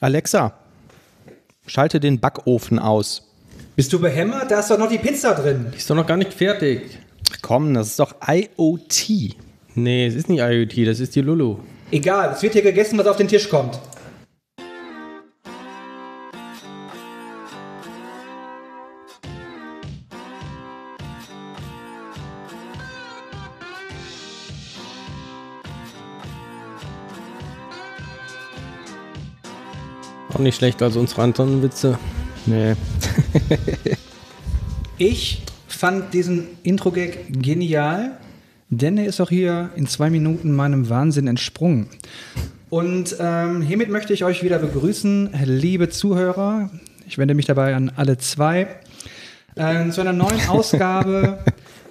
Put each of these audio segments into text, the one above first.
Alexa, schalte den Backofen aus. Bist du behämmert? Da ist doch noch die Pizza drin. Die ist doch noch gar nicht fertig. Komm, das ist doch IoT. Nee, es ist nicht IoT, das ist die Lulu. Egal, es wird hier gegessen, was auf den Tisch kommt. Auch nicht schlechter als unsere anderen Witze. Nee. Ich fand diesen Intro-Gag genial, denn er ist auch hier in zwei Minuten meinem Wahnsinn entsprungen. Und ähm, hiermit möchte ich euch wieder begrüßen, liebe Zuhörer. Ich wende mich dabei an alle zwei. Äh, zu einer neuen Ausgabe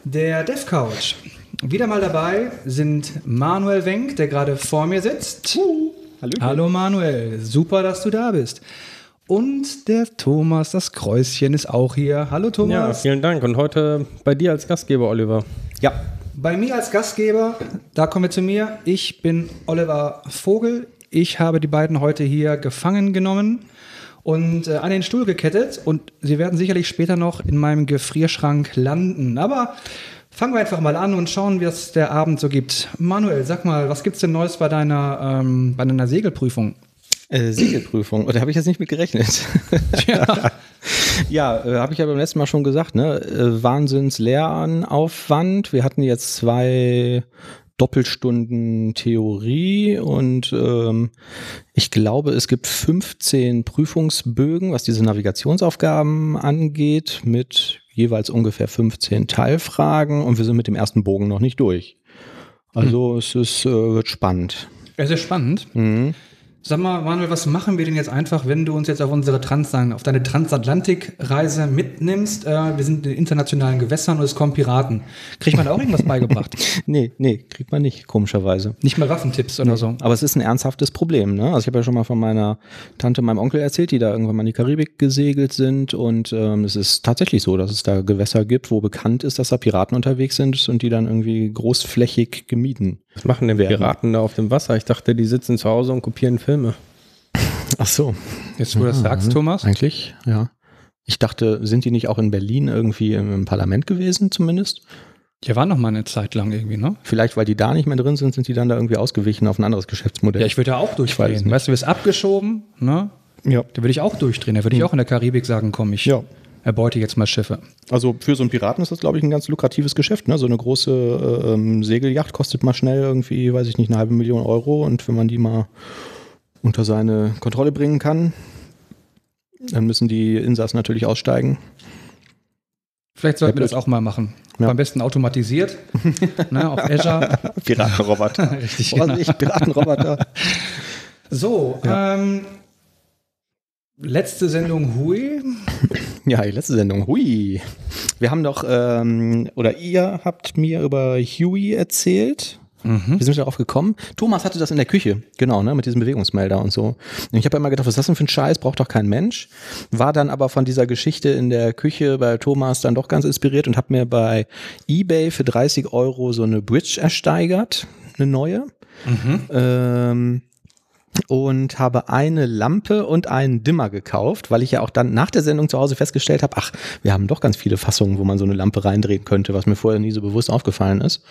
der Dev Couch. Wieder mal dabei sind Manuel Wenk, der gerade vor mir sitzt. Hallo. Hallo Manuel, super, dass du da bist. Und der Thomas, das Kräuschen, ist auch hier. Hallo Ja, Thomas. vielen Dank. Und heute bei dir als Gastgeber, Oliver. Ja. Bei mir als Gastgeber, da kommen wir zu mir. Ich bin Oliver Vogel. Ich habe die beiden heute hier gefangen genommen und äh, an den Stuhl gekettet. Und sie werden sicherlich später noch in meinem Gefrierschrank landen. Aber fangen wir einfach mal an und schauen, wie es der Abend so gibt. Manuel, sag mal, was gibt's denn Neues bei deiner, ähm, bei deiner Segelprüfung? Äh, Siegelprüfung. Oder habe ich jetzt nicht mit gerechnet? Ja. ja, äh, habe ich ja beim letzten Mal schon gesagt, ne? Äh, Wahnsinns Lernaufwand. Wir hatten jetzt zwei Doppelstunden Theorie und ähm, ich glaube, es gibt 15 Prüfungsbögen, was diese Navigationsaufgaben angeht, mit jeweils ungefähr 15 Teilfragen und wir sind mit dem ersten Bogen noch nicht durch. Also es ist, äh, wird spannend. Es ist spannend. Mhm. Sag mal, Manuel, was machen wir denn jetzt einfach, wenn du uns jetzt auf unsere Trans auf deine Transatlantikreise mitnimmst? Äh, wir sind in internationalen Gewässern und es kommen Piraten. Kriegt man da auch irgendwas beigebracht? Nee, nee, kriegt man nicht, komischerweise. Nicht mal Waffentipps oder so. Aber es ist ein ernsthaftes Problem. Ne? Also ich habe ja schon mal von meiner Tante, meinem Onkel erzählt, die da irgendwann mal in die Karibik gesegelt sind. Und ähm, es ist tatsächlich so, dass es da Gewässer gibt, wo bekannt ist, dass da Piraten unterwegs sind und die dann irgendwie großflächig gemieden. Was machen denn. Piraten da auf dem Wasser? Ich dachte, die sitzen zu Hause und kopieren Filme. Ach so. Jetzt, wo du das sagst, Thomas. Eigentlich, ja. Ich dachte, sind die nicht auch in Berlin irgendwie im, im Parlament gewesen, zumindest? Die waren noch mal eine Zeit lang irgendwie, ne? Vielleicht, weil die da nicht mehr drin sind, sind die dann da irgendwie ausgewichen auf ein anderes Geschäftsmodell. Ja, ich würde ja auch durchdrehen. Weißt du, du wirst abgeschoben, ne? ja. Da würde ich auch durchdrehen. Da würde ich auch in der Karibik sagen, komm, ich Ja. Erbeute jetzt mal Schiffe. Also für so einen Piraten ist das, glaube ich, ein ganz lukratives Geschäft. Ne? So eine große äh, ähm, Segelyacht kostet mal schnell irgendwie, weiß ich nicht, eine halbe Million Euro. Und wenn man die mal unter seine Kontrolle bringen kann, dann müssen die Insassen natürlich aussteigen. Vielleicht sollten wir das auch mal machen. Ja. Am besten automatisiert, ne, auf Azure. Piratenroboter. Richtig, genau. Piratenroboter. So, ähm, letzte Sendung Hui. Ja, die letzte Sendung. Hui. Wir haben doch, ähm, oder ihr habt mir über Huey erzählt. Mhm. Wir sind darauf gekommen. Thomas hatte das in der Küche, genau, ne, mit diesem Bewegungsmelder und so. Und ich habe immer gedacht, was ist das denn für ein Scheiß? Braucht doch kein Mensch. War dann aber von dieser Geschichte in der Küche bei Thomas dann doch ganz inspiriert und habe mir bei eBay für 30 Euro so eine Bridge ersteigert, eine neue. Ähm, und habe eine Lampe und einen Dimmer gekauft, weil ich ja auch dann nach der Sendung zu Hause festgestellt habe, ach, wir haben doch ganz viele Fassungen, wo man so eine Lampe reindrehen könnte, was mir vorher nie so bewusst aufgefallen ist.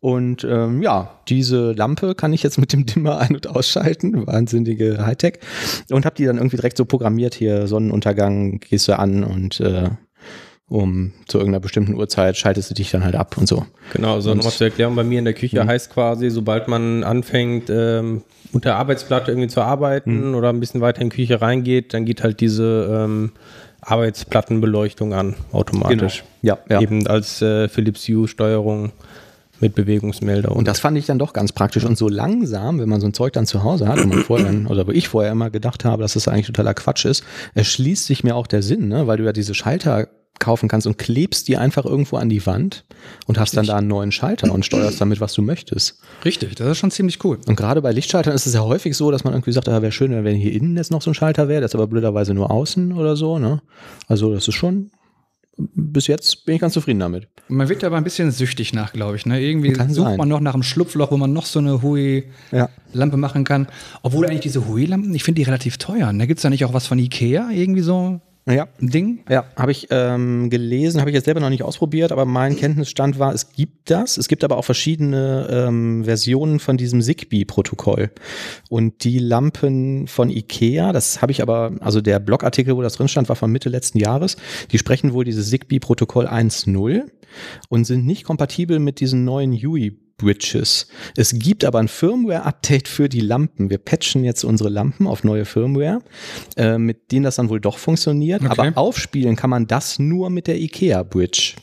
Und ähm, ja, diese Lampe kann ich jetzt mit dem Dimmer ein- und ausschalten, wahnsinnige Hightech. Und habe die dann irgendwie direkt so programmiert, hier Sonnenuntergang gehst du an und äh, um zu irgendeiner bestimmten Uhrzeit schaltest du dich dann halt ab und so. Genau, so Und- nochmal zur Erklärung, bei mir in der Küche heißt quasi, sobald man anfängt, ähm, unter Arbeitsplatte irgendwie zu arbeiten oder ein bisschen weiter in die Küche reingeht, dann geht halt diese ähm, Arbeitsplattenbeleuchtung an, automatisch. Ja, ja. Eben als äh, Philips Hue-Steuerung mit Bewegungsmelder. Und das fand ich dann doch ganz praktisch. Und so langsam, wenn man so ein Zeug dann zu Hause hat, und man vorher, oder wo ich vorher immer gedacht habe, dass das eigentlich totaler Quatsch ist, erschließt sich mir auch der Sinn, ne? weil du ja diese Schalter kaufen kannst und klebst die einfach irgendwo an die Wand und hast dann da einen neuen Schalter und steuerst damit, was du möchtest. Richtig, das ist schon ziemlich cool. Und gerade bei Lichtschaltern ist es ja häufig so, dass man irgendwie sagt, ah, wäre schön, wenn hier innen jetzt noch so ein Schalter wäre, das ist aber blöderweise nur außen oder so. Ne? Also das ist schon bis jetzt bin ich ganz zufrieden damit. Man wird aber ein bisschen süchtig nach, glaube ich. Ne? Irgendwie Kann sucht sein. man noch nach einem Schlupfloch, wo man noch so eine Hui-Lampe Ja. machen kann. Obwohl eigentlich diese Hui-Lampen, ich finde die relativ teuer. Da gibt es da nicht auch was von Ikea, irgendwie so Ja, Ding? Ja, habe ich ähm, gelesen, habe ich jetzt selber noch nicht ausprobiert, aber mein Kenntnisstand war, es gibt das. Es gibt aber auch verschiedene ähm, Versionen von diesem Zigbee-Protokoll. Und die Lampen von IKEA, das habe ich aber, also der Blogartikel, wo das drin stand, war von Mitte letzten Jahres. Die sprechen wohl dieses Zigbee-Protokoll 1.0 und sind nicht kompatibel mit diesen neuen UI Bridges. Es gibt aber ein Firmware-Update für die Lampen. Wir patchen jetzt unsere Lampen auf neue Firmware, äh, mit denen das dann wohl doch funktioniert. Okay. Aber aufspielen kann man das nur mit der IKEA Bridge.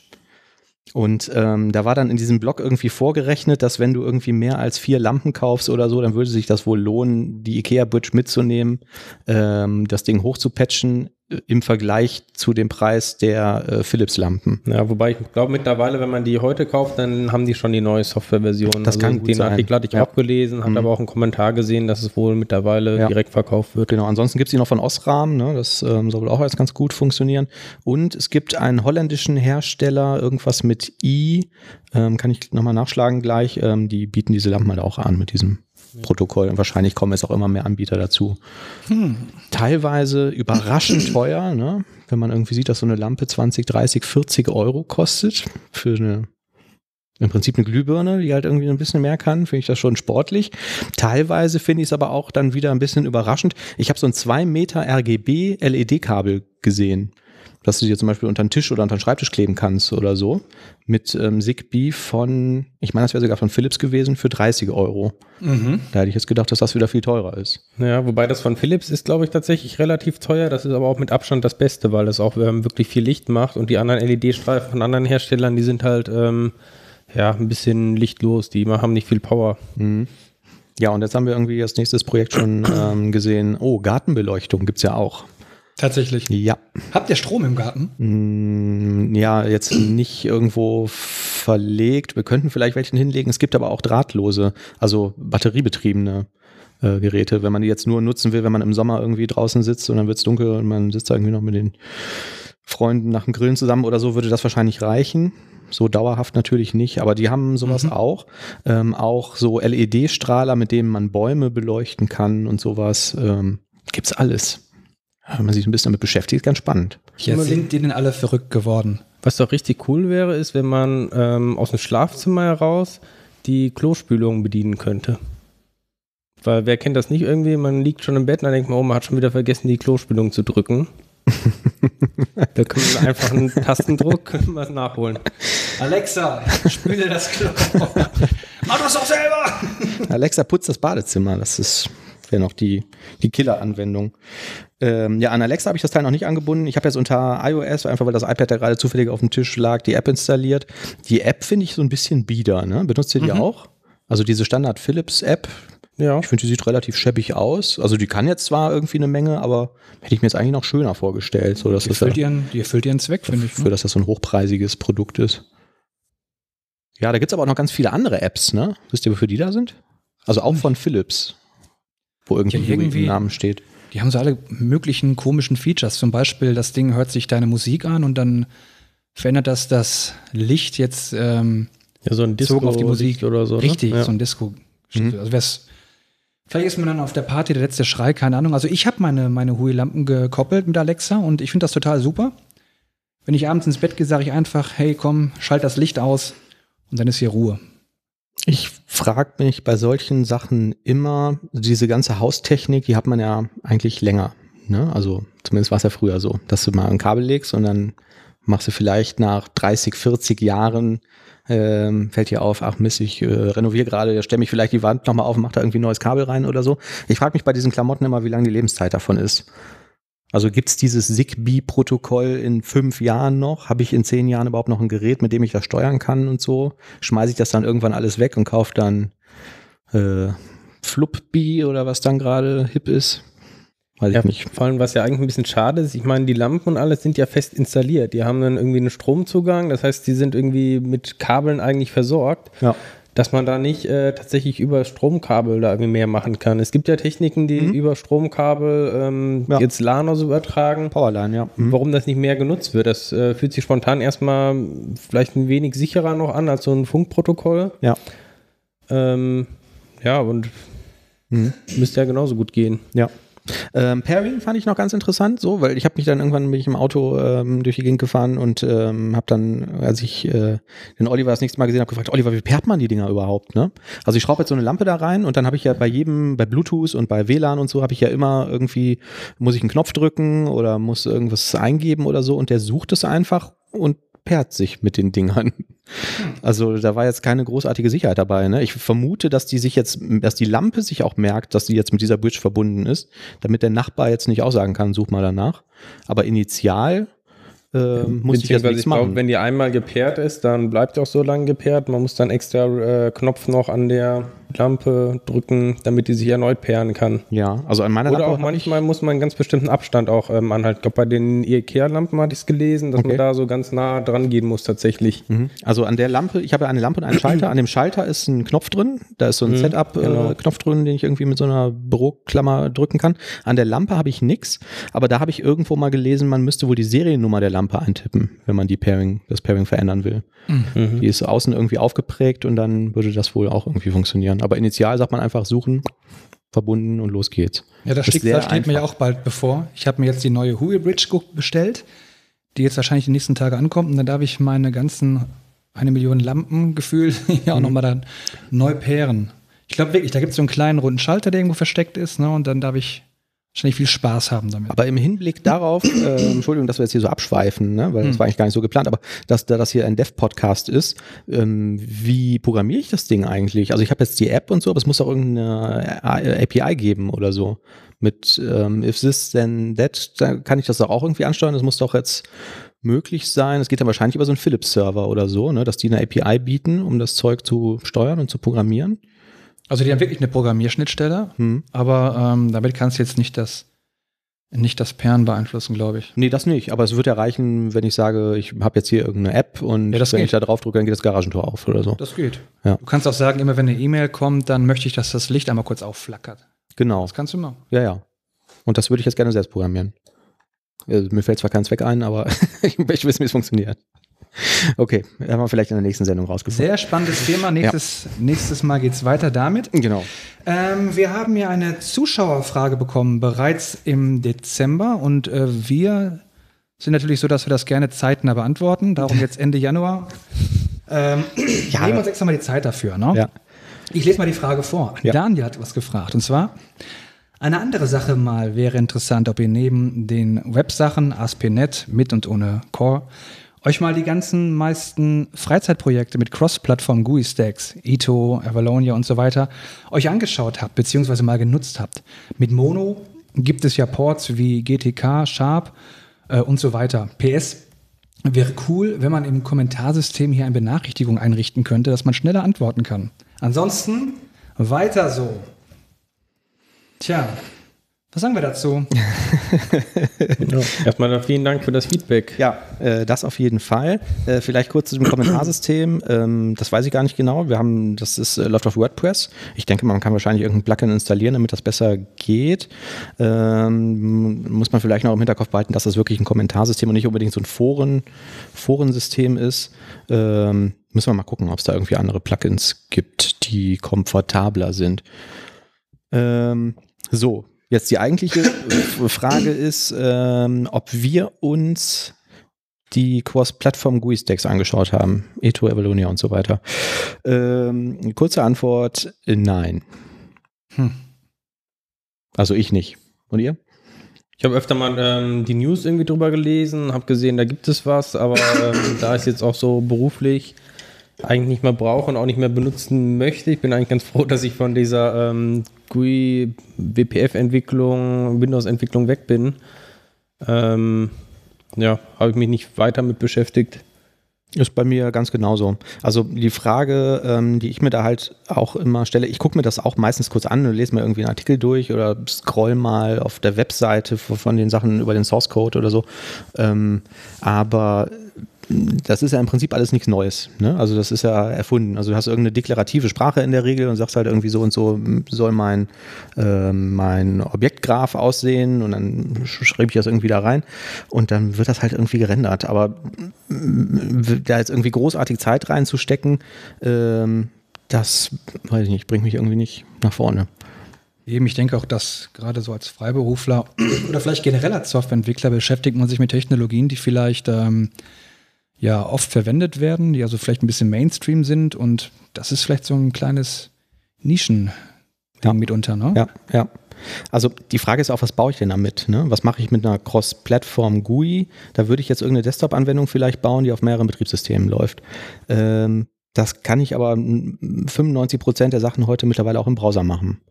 Und ähm, da war dann in diesem Blog irgendwie vorgerechnet, dass wenn du irgendwie mehr als vier Lampen kaufst oder so, dann würde sich das wohl lohnen, die IKEA Bridge mitzunehmen, ähm, das Ding hochzupatchen im Vergleich zu dem Preis der äh, Philips Lampen. Ja, wobei ich glaube mittlerweile, wenn man die heute kauft, dann haben die schon die neue Softwareversion. Das kann gut den sein. Artikel hatte ich Ja. auch gelesen, habe Mhm. aber auch einen Kommentar gesehen, dass es wohl mittlerweile Ja. direkt verkauft wird. Genau, ansonsten gibt es die noch von Osram, ne? das ähm, soll wohl auch als ganz gut funktionieren. Und es gibt einen holländischen Hersteller, irgendwas mit I, ähm, kann ich nochmal nachschlagen gleich, ähm, die bieten diese Lampen halt auch an mit diesem Protokoll. Und wahrscheinlich kommen jetzt auch immer mehr Anbieter dazu. Teilweise überraschend teuer, ne? wenn man irgendwie sieht, dass so eine Lampe 20, 30, 40 Euro kostet für eine im Prinzip eine Glühbirne, die halt irgendwie ein bisschen mehr kann, finde ich das schon sportlich. Teilweise finde ich es aber auch dann wieder ein bisschen überraschend. Ich habe so ein 2 Meter RGB LED-Kabel gesehen, dass du dir zum Beispiel unter den Tisch oder unter den Schreibtisch kleben kannst oder so. Mit ähm, Zigbee von, ich meine, das wäre sogar von Philips gewesen, für 30 Euro. Da hätte ich jetzt gedacht, dass das wieder viel teurer ist. Ja, wobei das von Philips ist, glaube ich, tatsächlich relativ teuer. Das ist aber auch mit Abstand das Beste, weil das auch ähm, wirklich viel Licht macht und die anderen LED-Streifen von anderen Herstellern, die sind halt ähm, ja ein bisschen lichtlos, die haben nicht viel Power. Ja, und jetzt haben wir irgendwie als nächstes Projekt schon ähm, gesehen, oh, Gartenbeleuchtung gibt's ja auch. Tatsächlich. Ja. Habt ihr Strom im Garten? Mm, Ja, jetzt nicht irgendwo verlegt. Wir könnten vielleicht welchen hinlegen. Es gibt aber auch drahtlose, also batteriebetriebene äh, Geräte. Wenn man die jetzt nur nutzen will, wenn man im Sommer irgendwie draußen sitzt und dann wird's dunkel und man sitzt da irgendwie noch mit den Freunden nach dem Grillen zusammen oder so, würde das wahrscheinlich reichen. So dauerhaft natürlich nicht, aber die haben sowas Mhm. auch. Ähm, auch so LED-Strahler, mit denen man Bäume beleuchten kann und sowas. Ähm, gibt's alles. Wenn man sich ein bisschen damit beschäftigt, ganz spannend. Jetzt sind die denn alle verrückt geworden. Was doch richtig cool wäre, ist, wenn man ähm, aus dem Schlafzimmer heraus die Klospülung bedienen könnte. Weil wer kennt das nicht irgendwie? Man liegt schon im Bett und dann denkt man, oh, man hat schon wieder vergessen, die Klospülung zu drücken. da können wir einfach einen Tastendruck können wir es nachholen. Alexa, spüle das Klo. Mach das doch selber! Alexa putzt das Badezimmer. Das ist wäre noch die, die Killer-Anwendung. Ähm, ja, an Alexa habe ich das Teil noch nicht angebunden. Ich habe jetzt unter iOS, einfach weil das iPad da gerade zufällig auf dem Tisch lag, die App installiert. Die App finde ich so ein bisschen bieder. Ne? Benutzt ihr die auch? Also diese Standard Philips App. Ja. Ich finde, die sieht relativ schäbig aus. Also die kann jetzt zwar irgendwie eine Menge, aber hätte ich mir jetzt eigentlich noch schöner vorgestellt, so dass Die das ja, erfüllt, ihren, die erfüllt ihren Zweck, finde ich. für Ne? dass das so ein hochpreisiges Produkt ist. Ja, da gibt es aber auch noch ganz viele andere Apps, ne? Wisst ihr, wofür die da sind? Also auch von Philips, wo irgendwie, Ja, irgendwie- im Namen steht. Die haben so alle möglichen komischen Features. Zum Beispiel, das Ding hört sich deine Musik an und dann verändert das das Licht jetzt ähm, Ja, so ein bezogen auf die Musik oder so. ne? Richtig, Ja. so ein Disco. Mhm. Also wär's, vielleicht ist man dann auf der Party der letzte Schrei, keine Ahnung. Also ich habe meine, meine Hui-Lampen gekoppelt mit Alexa und ich finde das total super. Wenn ich abends ins Bett gehe, sage ich einfach, hey komm, schalt das Licht aus und dann ist hier Ruhe. Ich frage mich bei solchen Sachen immer, diese ganze Haustechnik, die hat man ja eigentlich länger. Ne? Also zumindest war es ja früher so, dass du mal ein Kabel legst und dann machst du vielleicht nach 30, 40 Jahren, ähm, fällt dir auf, ach Mist, ich äh, renoviere gerade, stelle mich vielleicht die Wand nochmal auf und mache da irgendwie neues Kabel rein oder so. Ich frage mich bei diesen Klamotten immer, wie lange die Lebenszeit davon ist. Also gibt's dieses Zigbee-Protokoll in fünf Jahren noch? Habe ich in zehn Jahren überhaupt noch ein Gerät, mit dem ich das steuern kann und so? Schmeiße ich das dann irgendwann alles weg und kaufe dann äh, Flupbee oder was dann gerade hip ist? Weiß Ja, ich nicht. vor allem, was ja eigentlich ein bisschen schade ist, ich meine, die Lampen und alles sind ja fest installiert. Die haben dann irgendwie einen Stromzugang, das heißt, die sind irgendwie mit Kabeln eigentlich versorgt. Ja. Dass man da nicht äh, tatsächlich über Stromkabel da irgendwie mehr machen kann. Es gibt ja Techniken, die Mhm. über Stromkabel ähm, Ja. jetzt LAN oder so übertragen. Powerline, ja. Mhm. Warum das nicht mehr genutzt wird, das äh, fühlt sich spontan erstmal vielleicht ein wenig sicherer noch an als so ein Funkprotokoll. Ja. Ähm, ja, und Mhm. müsste ja genauso gut gehen. Ja. Ähm, Pairing fand ich noch ganz interessant, so, weil ich habe mich dann irgendwann ich im Auto ähm, durch die Gegend gefahren und ähm, habe dann, als ich äh, den Oliver das nächste Mal gesehen habe, gefragt, Oliver, wie pairt man die Dinger überhaupt? Ne? Also ich schraube jetzt so eine Lampe da rein und dann habe ich ja bei jedem, bei Bluetooth und bei WLAN und so habe ich ja immer irgendwie, muss ich einen Knopf drücken oder muss irgendwas eingeben oder so und der sucht es einfach und pairt sich mit den Dingern. Also da war jetzt keine großartige Sicherheit dabei. Ne? Ich vermute, dass die sich jetzt, dass die Lampe sich auch merkt, dass sie jetzt mit dieser Bridge verbunden ist, damit der Nachbar jetzt nicht auch sagen kann, such mal danach. Aber initial ähm, muss ich jetzt nichts ich glaube, machen. wenn die einmal gepaart ist, dann bleibt die auch so lange gepaart. Man muss dann extra äh, Knopf noch an der Lampe drücken, damit die sich erneut pairen kann. Ja, also an meiner Oder Lampe auch manchmal muss man einen ganz bestimmten Abstand auch ähm, anhalten. Ich glaube, bei den IKEA-Lampen hatte ich es gelesen, dass Okay. man da so ganz nah dran gehen muss tatsächlich. Mhm. Also an der Lampe, ich habe ja eine Lampe und einen Schalter. An dem Schalter ist ein Knopf drin. Da ist so ein Mhm, genau. Setup-Knopf drin, den ich irgendwie mit so einer Büroklammer drücken kann. An der Lampe habe ich nix, aber da habe ich irgendwo mal gelesen, man müsste wohl die Seriennummer der Lampe eintippen, wenn man die Pairing, das Pairing verändern will. Mhm. Die ist außen irgendwie aufgeprägt und dann würde das wohl auch irgendwie funktionieren. Aber initial sagt man einfach suchen, verbunden und los geht's. Ja, das Ist steht, das steht mir ja auch bald bevor. Ich habe mir jetzt die neue Huey Bridge ge- bestellt, die jetzt wahrscheinlich die nächsten Tage ankommt. Und dann darf ich meine ganzen eine Million Lampen gefühlt ja auch Mhm. nochmal dann neu pairen. Ich glaube wirklich, da gibt es so einen kleinen runden Schalter, der irgendwo versteckt ist. Ne? Und dann darf ich wahrscheinlich viel Spaß haben damit. Aber im Hinblick darauf, äh, Entschuldigung, dass wir jetzt hier so abschweifen, ne, weil das war eigentlich gar nicht so geplant, aber dass da das hier ein Dev-Podcast ist, ähm, wie programmiere ich das Ding eigentlich? Also ich habe jetzt die App und so, aber es muss auch irgendeine API geben oder so. Mit ähm, if this then that, da kann ich das doch auch irgendwie ansteuern. Das muss doch jetzt möglich sein. Es geht dann wahrscheinlich über so einen Philips-Server oder so, ne, dass die eine API bieten, um das Zeug zu steuern und zu programmieren. Also die haben wirklich eine Programmierschnittstelle, Hm. aber ähm, damit kannst du jetzt nicht das, nicht das Pairen beeinflussen, glaube ich. Nee, das nicht. Aber es wird ja reichen, wenn ich sage, ich habe jetzt hier irgendeine App und Ja, das wenn geht. ich da drauf drücke, dann geht das Garagentor auf oder so. Das geht. Ja. Du kannst auch sagen, immer wenn eine E-Mail kommt, dann möchte ich, dass das Licht einmal kurz aufflackert. Genau. Das kannst du machen. Ja, ja. Und das würde ich jetzt gerne selbst programmieren. Äh, Mir fällt zwar kein Zweck ein, aber ich möchte wissen, wie es funktioniert. Okay, haben wir vielleicht in der nächsten Sendung rausgefunden. Sehr spannendes Thema. Nächstes, nächstes Mal geht es weiter damit. Genau. Ähm, wir haben ja eine Zuschauerfrage bekommen, bereits im Dezember. Und äh, wir sind natürlich so, dass wir das gerne zeitnah beantworten. Darum jetzt Ende Januar. Ähm, Ja. Nehmen wir uns extra mal die Zeit dafür. Ne? Ja. Ich lese mal die Frage vor. Ja. Daniel hat was gefragt. Und zwar, eine andere Sache mal wäre interessant, ob ihr neben den Websachen ASP.NET mit und ohne Core euch mal die ganzen meisten Freizeitprojekte mit Cross-Plattform GUI-Stacks, Ito, Avalonia und so weiter, euch angeschaut habt, beziehungsweise mal genutzt habt. Mit Mono gibt es ja Ports wie GTK, Sharp äh, und so weiter. PS, Wäre cool, wenn man im Kommentarsystem hier eine Benachrichtigung einrichten könnte, dass man schneller antworten kann. Ansonsten weiter so. Tja, was sagen wir dazu? Erstmal vielen Dank für das Feedback. Ja, äh, das auf jeden Fall. Äh, vielleicht kurz zu dem Kommentarsystem. Ähm, das weiß ich gar nicht genau. Wir haben, das ist, äh, läuft auf WordPress. Ich denke, man kann wahrscheinlich irgendein Plugin installieren, damit das besser geht. Ähm, muss man vielleicht noch im Hinterkopf behalten, dass das wirklich ein Kommentarsystem und nicht unbedingt so ein Foren, Forensystem ist. Ähm, müssen wir mal gucken, ob es da irgendwie andere Plugins gibt, die komfortabler sind. Ähm, so, jetzt die eigentliche Frage ist, ähm, ob wir uns die Cross-Plattform GUI-Stacks angeschaut haben. Eto, Avalonia und so weiter. Ähm, kurze Antwort, nein. Hm. Also ich nicht. Und ihr? Ich habe öfter mal ähm, die News irgendwie drüber gelesen, habe gesehen, da gibt es was, aber ähm, da ich es jetzt auch so beruflich eigentlich nicht mehr brauche und auch nicht mehr benutzen möchte, ich bin eigentlich ganz froh, dass ich von dieser ähm, GUI, WPF-Entwicklung, Windows-Entwicklung weg bin. Ähm, ja, habe ich mich nicht weiter mit beschäftigt. Ist bei mir ganz genauso. Also die Frage, ähm, die ich mir da halt auch immer stelle, ich gucke mir das auch meistens kurz an und lese mir irgendwie einen Artikel durch oder scroll mal auf der Webseite von den Sachen über den Source Code oder so. Ähm, aber das ist ja im Prinzip alles nichts Neues. Ne? Also das ist ja erfunden. Also du hast irgendeine deklarative Sprache in der Regel und sagst halt irgendwie so und so soll mein, äh, mein Objektgraph aussehen und dann schreibe ich das irgendwie da rein und dann wird das halt irgendwie gerendert. Aber da jetzt irgendwie großartig Zeit reinzustecken, ähm, das, weiß ich nicht, bringt mich irgendwie nicht nach vorne. Eben, ich denke auch, dass gerade so als Freiberufler oder vielleicht generell als Softwareentwickler beschäftigt man sich mit Technologien, die vielleicht ähm, ja oft verwendet werden, die also vielleicht ein bisschen Mainstream sind und das ist vielleicht so ein kleines Nischen ja. mitunter, ne? Ja, ja. Also die Frage ist auch, was baue ich denn damit? Ne? Was mache ich mit einer Cross-Plattform GUI? Da würde ich jetzt irgendeine Desktop-Anwendung vielleicht bauen, die auf mehreren Betriebssystemen läuft. Ähm, das kann ich aber 95 Prozent der Sachen heute mittlerweile auch im Browser machen.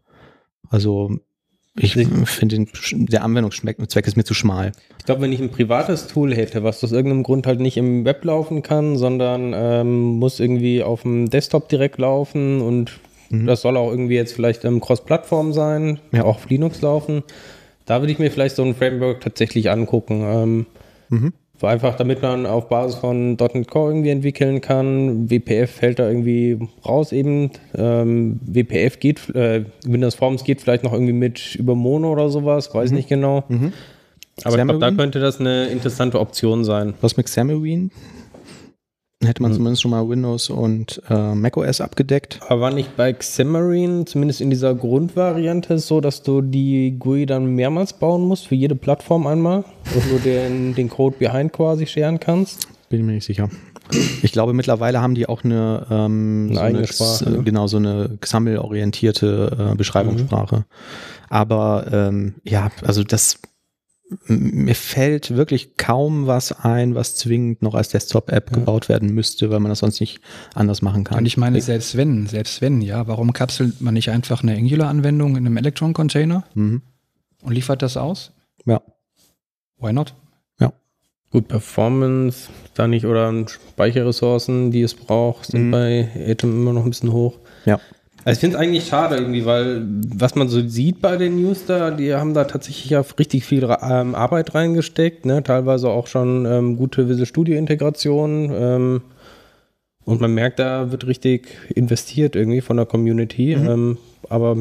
Also ich finde, der Anwendungszweck ist mir zu schmal. Ich glaube, wenn ich ein privates Tool hätte, was aus irgendeinem Grund halt nicht im Web laufen kann, sondern ähm, muss irgendwie auf dem Desktop direkt laufen und mhm. das soll auch irgendwie jetzt vielleicht ähm, Cross-Plattform sein, ja. auch auf Linux laufen, da würde ich mir vielleicht so ein Framework tatsächlich angucken. Ähm, mhm. Einfach damit man auf Basis von .NET Core irgendwie entwickeln kann. WPF fällt da irgendwie raus eben. Ähm, WPF geht, äh, Windows Forms geht vielleicht noch irgendwie mit über Mono oder sowas, weiß mhm. nicht genau. Mhm. Aber ich glaube, da könnte das eine interessante Option sein. Was mit Xamarin? Hätte man mhm. zumindest schon mal Windows und äh, macOS abgedeckt. Aber war nicht bei Xamarin, zumindest in dieser Grundvariante, so, dass du die GUI dann mehrmals bauen musst, für jede Plattform einmal? Und du den, den Code behind quasi scheren kannst? Bin mir nicht sicher. Ich glaube, mittlerweile haben die auch eine, ähm, eine so eigene eine, Sprache. Ne? Genau, so eine XAML-orientierte äh, Beschreibungssprache. Mhm. Aber ähm, ja, also das mir fällt wirklich kaum was ein, was zwingend noch als Desktop-App ja. gebaut werden müsste, weil man das sonst nicht anders machen kann. Und ich meine, selbst wenn, selbst wenn, ja, warum kapselt man nicht einfach eine Angular-Anwendung in einem Electron-Container mhm. und liefert das aus? Ja. Why not? Ja. Gut, Performance da nicht oder Speicherressourcen, die es braucht, sind mhm. bei Atom immer noch ein bisschen hoch. Ja. Also ich finde es eigentlich schade irgendwie, weil was man so sieht bei den News da, die haben da tatsächlich ja richtig viel ähm, Arbeit reingesteckt, ne? teilweise auch schon ähm, gute Visual Studio Integration ähm, und man merkt, da wird richtig investiert irgendwie von der Community, mhm. Ähm, aber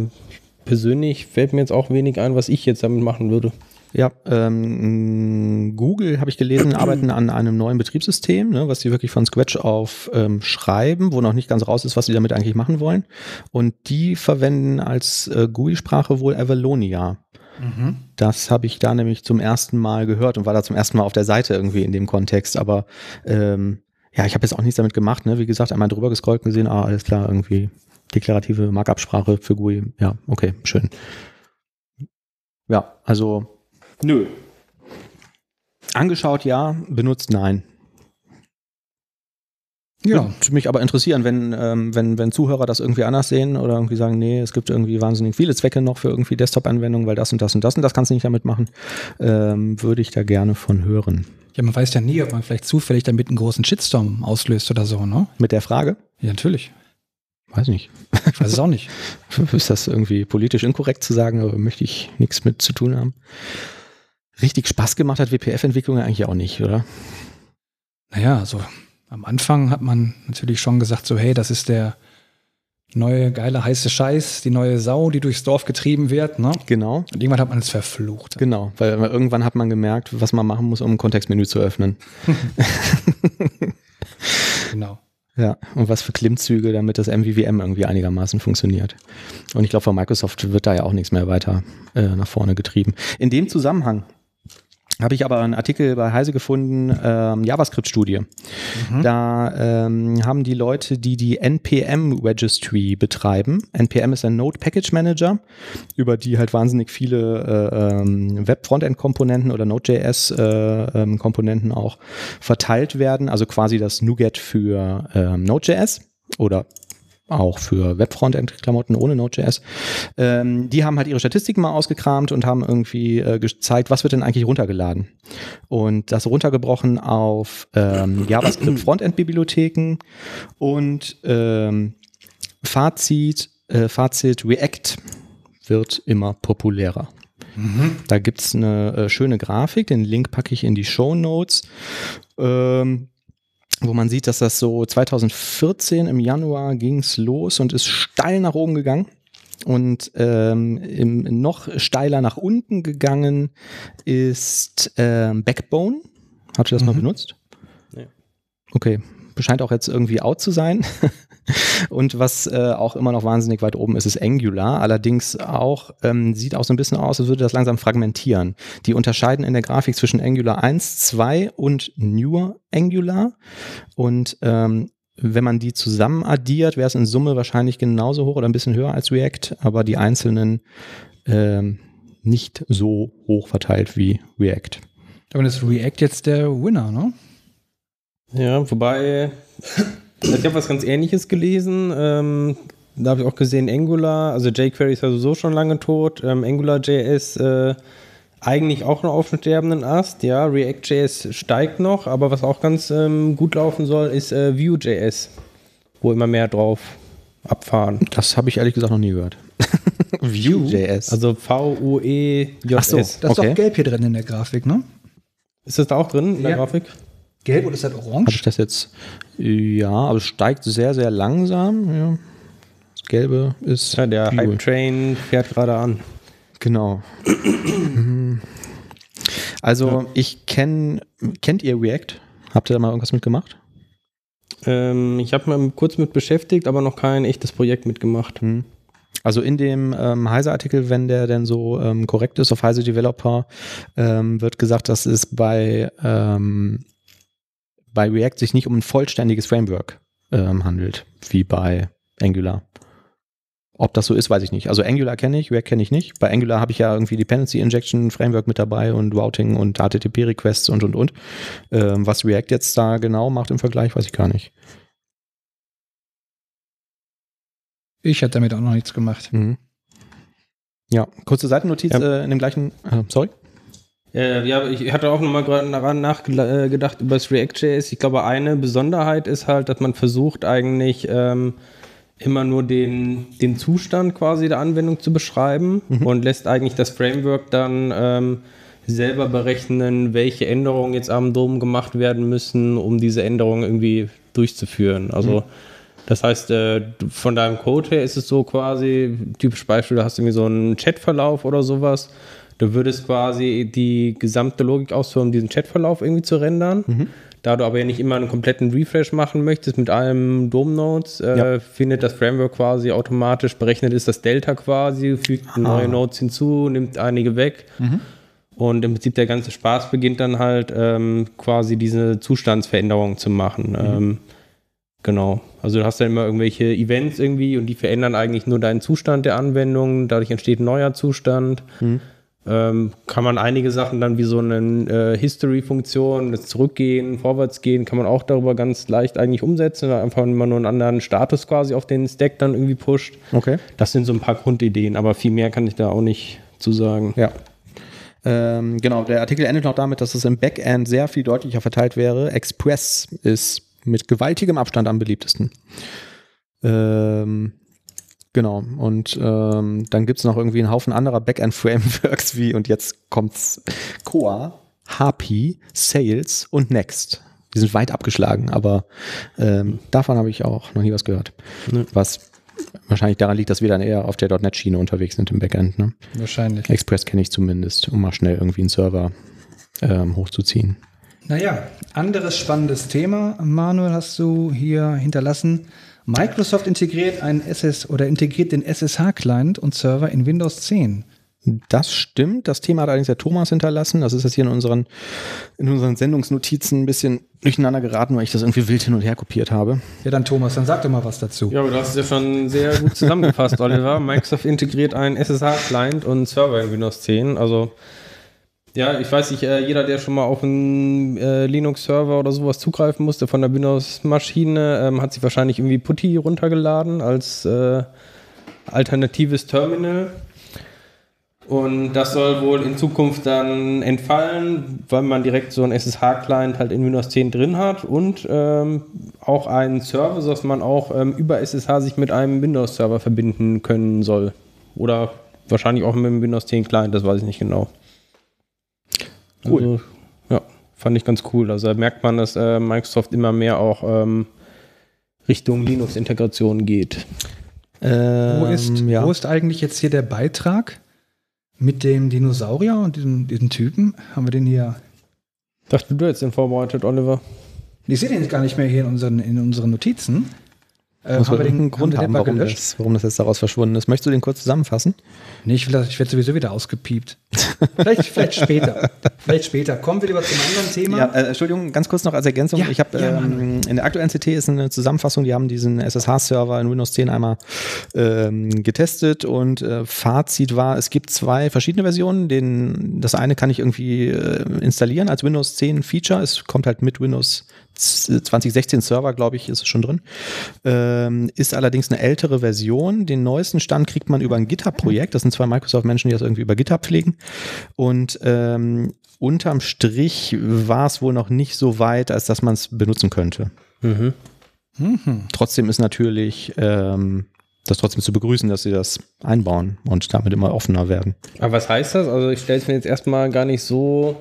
persönlich fällt mir jetzt auch wenig ein, was ich jetzt damit machen würde. Ja, ähm, Google, habe ich gelesen, arbeiten an einem neuen Betriebssystem, ne, was sie wirklich von Scratch auf ähm, schreiben, wo noch nicht ganz raus ist, was sie damit eigentlich machen wollen. Und die verwenden als äh, GUI-Sprache wohl Avalonia. Mhm. Das habe ich da nämlich zum ersten Mal gehört und war da zum ersten Mal auf der Seite irgendwie in dem Kontext. Aber ähm, ja, ich habe jetzt auch nichts damit gemacht. Ne? Wie gesagt, einmal drüber gescrollt und gesehen, ah, alles klar, irgendwie deklarative Markup-Sprache für GUI. Ja, okay, schön. Ja, also Nö. Angeschaut ja, benutzt nein. Ja. Würde mich aber interessieren, wenn, ähm, wenn, wenn Zuhörer das irgendwie anders sehen oder irgendwie sagen, nee, es gibt irgendwie wahnsinnig viele Zwecke noch für irgendwie Desktop-Anwendungen, weil das und das und das und das kannst du nicht damit machen, ähm, würde ich da gerne von hören. Ja, man weiß ja nie, ob man vielleicht zufällig damit einen großen Shitstorm auslöst oder so, ne? Mit der Frage? Ja, natürlich. Weiß nicht. Ich weiß es auch nicht. Ist das irgendwie politisch inkorrekt zu sagen, aber möchte ich nichts mit zu tun haben? Richtig Spaß gemacht hat WPF-Entwicklung eigentlich auch nicht, oder? Naja, also am Anfang hat man natürlich schon gesagt, so hey, das ist der neue geile heiße Scheiß, die neue Sau, die durchs Dorf getrieben wird. Ne? Genau. Und irgendwann hat man es verflucht. Genau, weil irgendwann hat man gemerkt, was man machen muss, um ein Kontextmenü zu öffnen. genau. Ja, und was für Klimmzüge, damit das MVVM irgendwie einigermaßen funktioniert. Und ich glaube, von Microsoft wird da ja auch nichts mehr weiter äh, nach vorne getrieben. In dem Zusammenhang habe ich aber einen Artikel bei Heise gefunden, ähm, JavaScript-Studie. Mhm. Da ähm, haben die Leute, die die NPM-Registry betreiben, NPM ist ein Node Package Manager, über die halt wahnsinnig viele äh, ähm, Web-Frontend-Komponenten oder Node.js-Komponenten äh, ähm, auch verteilt werden, also quasi das NuGet für ähm, Node.js oder auch für Webfrontend-Klamotten ohne Node.js. Ähm, die haben halt ihre Statistiken mal ausgekramt und haben irgendwie äh, gezeigt, was wird denn eigentlich runtergeladen. Und das runtergebrochen auf ähm, JavaScript Frontend-Bibliotheken und ähm, Fazit, äh, Fazit React wird immer populärer. Mhm. Da gibt's eine äh, schöne Grafik, den Link packe ich in die Show Notes. Ähm, wo man sieht, dass das so 2014 im Januar ging's los und ist steil nach oben gegangen und ähm, im, noch steiler nach unten gegangen ist ähm, Backbone. Hast du das mal benutzt? Nee. Okay, scheint auch jetzt irgendwie out zu sein. Und was äh, auch immer noch wahnsinnig weit oben ist, ist Angular. Allerdings auch, ähm, sieht auch so ein bisschen aus, als würde das langsam fragmentieren. Die unterscheiden in der Grafik zwischen Angular 1, 2 und Newer Angular. Und ähm, wenn man die zusammen addiert, wäre es in Summe wahrscheinlich genauso hoch oder ein bisschen höher als React, aber die einzelnen ähm, nicht so hoch verteilt wie React. Aber das ist React jetzt der Winner, ne? Ja, wobei, ich habe was ganz ähnliches gelesen. Ähm, da habe ich auch gesehen, Angular, also jQuery ist ja sowieso schon lange tot. Ähm, AngularJS äh, eigentlich auch noch auf dem sterbenden Ast. Ja, React.js steigt noch, aber was auch ganz ähm, gut laufen soll, ist äh, Vue.js, wo immer mehr drauf abfahren. Das habe ich ehrlich gesagt noch nie gehört. Vue.js. Also V-U-E-J-S. Ach so. Das ist Okay. doch gelb hier drin in der Grafik, ne? Ist das da auch drin in der Ja. Grafik? Gelb oder ist das Habe orange? ich das jetzt? Ja, aber es steigt sehr, sehr langsam. Ja. Das Gelbe ist. Ja, der Vue. Hype-Train fährt gerade an. Genau. also, ich kenne. Kennt ihr React? Habt ihr da mal irgendwas mitgemacht? Ähm, ich habe mal kurz mit beschäftigt, aber noch kein echtes Projekt mitgemacht. Also in dem ähm, Heise-Artikel, wenn der denn so ähm, korrekt ist auf Heise Developer, ähm, wird gesagt, dass es bei, ähm, bei React sich nicht um ein vollständiges Framework ähm, handelt, wie bei Angular. Ob das so ist, weiß ich nicht. Also Angular kenne ich, React kenne ich nicht. Bei Angular habe ich ja irgendwie Dependency Injection Framework mit dabei und Routing und HTTP Requests und und und. Ähm, was React jetzt da genau macht im Vergleich, weiß ich gar nicht. Ich hatte damit auch noch nichts gemacht. Mhm. Ja, kurze Seitennotiz Ja. äh, in dem gleichen. Äh, sorry. Äh, ja, ich hatte auch nochmal gerade daran nachgedacht über das React.js. Ich glaube, eine Besonderheit ist halt, dass man versucht eigentlich ähm, immer nur den, den Zustand quasi der Anwendung zu beschreiben und lässt eigentlich das Framework dann ähm, selber berechnen, welche Änderungen jetzt am Dom gemacht werden müssen, um diese Änderungen irgendwie durchzuführen. Also das heißt, äh, du- von deinem Code her ist es so quasi, typisch Beispiel, du hast irgendwie so einen Chatverlauf oder sowas. Du würdest quasi die gesamte Logik ausführen, um diesen Chatverlauf irgendwie zu rendern. Da du aber ja nicht immer einen kompletten Refresh machen möchtest mit allen DOM-Nodes, äh, Ja. findet das Framework quasi automatisch berechnet ist das Delta quasi, fügt neue Nodes hinzu, nimmt einige weg. Und im Prinzip der ganze Spaß beginnt dann halt ähm, quasi diese Zustandsveränderung zu machen. Ähm, genau. Also du hast dann immer irgendwelche Events irgendwie und die verändern eigentlich nur deinen Zustand der Anwendung. Dadurch entsteht ein neuer Zustand. Ähm, kann man einige Sachen dann wie so eine äh, History-Funktion, das Zurückgehen, Vorwärtsgehen, kann man auch darüber ganz leicht eigentlich umsetzen. Einfach immer nur einen anderen Status quasi auf den Stack dann irgendwie pusht. Okay. Das sind so ein paar Grundideen, aber viel mehr kann ich da auch nicht zu sagen. Ja. Ähm, genau, der Artikel endet noch damit, dass es im Backend sehr viel deutlicher verteilt wäre. Express ist mit gewaltigem Abstand am beliebtesten. Ähm, genau, und ähm, dann gibt es noch irgendwie einen Haufen anderer Backend-Frameworks wie, und jetzt kommt's, Coa, Harpy, Sales und Next. Die sind weit abgeschlagen, aber ähm, davon habe ich auch noch nie was gehört. Was wahrscheinlich daran liegt, dass wir dann eher auf der .NET-Schiene unterwegs sind im Backend. Ne? Wahrscheinlich. Express kenne ich zumindest, um mal schnell irgendwie einen Server ähm, hochzuziehen. Naja, anderes spannendes Thema, Manuel, hast du hier hinterlassen. Microsoft integriert einen SS oder integriert den SSH-Client und Server in Windows 10. Das stimmt. Das Thema hat allerdings der Thomas hinterlassen. Das ist jetzt hier in unseren, in unseren Sendungsnotizen ein bisschen durcheinander geraten, weil ich das irgendwie wild hin und her kopiert habe. Ja, dann Thomas, dann sag doch mal was dazu. Ja, aber du hast es ja schon sehr gut zusammengefasst, Oliver. Microsoft integriert einen SSH-Client und Server in Windows 10. Also, ja, ich weiß nicht, äh, jeder, der schon mal auf einen äh, Linux-Server oder sowas zugreifen musste von der Windows-Maschine, ähm, hat sich wahrscheinlich irgendwie Putty runtergeladen als äh, alternatives Terminal. Und das soll wohl in Zukunft dann entfallen, weil man direkt so einen SSH-Client halt in Windows 10 drin hat und ähm, auch einen Server, sodass man auch ähm, über SSH sich mit einem Windows-Server verbinden können soll. Oder wahrscheinlich auch mit dem Windows 10 Client, das weiß ich nicht genau. Cool. Also, ja, Fand ich ganz cool. Also da merkt man, dass äh, Microsoft immer mehr auch ähm, Richtung Linux-Integration geht. Ähm, wo, ist, ja. wo ist eigentlich jetzt hier der Beitrag mit dem Dinosaurier und diesem, diesem Typen? Haben wir den hier? Dachte du jetzt den vorbereitet, Oliver? Ich sehe den jetzt gar nicht mehr hier in unseren, in unseren Notizen. Äh, Muss haben wir den Grund haben, warum das, warum das jetzt daraus verschwunden ist. Möchtest du den kurz zusammenfassen? Nee, ich, ich werde sowieso wieder ausgepiept. vielleicht, vielleicht später. Vielleicht später. Kommen wir lieber zum anderen Thema. Ja, äh, Entschuldigung, ganz kurz noch als Ergänzung. Ja, ich habe ja, ähm, in der aktuellen CT ist eine Zusammenfassung, die haben diesen SSH-Server in Windows 10 einmal ähm, getestet und äh, Fazit war, es gibt zwei verschiedene Versionen. Den, das eine kann ich irgendwie äh, installieren als Windows 10 Feature. Es kommt halt mit Windows 2016 Server, glaube ich, ist es schon drin. Ähm, ist allerdings eine ältere Version. Den neuesten Stand kriegt man über ein GitHub-Projekt. Das sind zwei Microsoft-Menschen, die das irgendwie über GitHub pflegen. Und ähm, unterm Strich war es wohl noch nicht so weit, als dass man es benutzen könnte. Mhm. Mhm. Trotzdem ist natürlich ähm, das trotzdem zu begrüßen, dass sie das einbauen und damit immer offener werden. Aber was heißt das? Also ich stelle es mir jetzt erstmal gar nicht so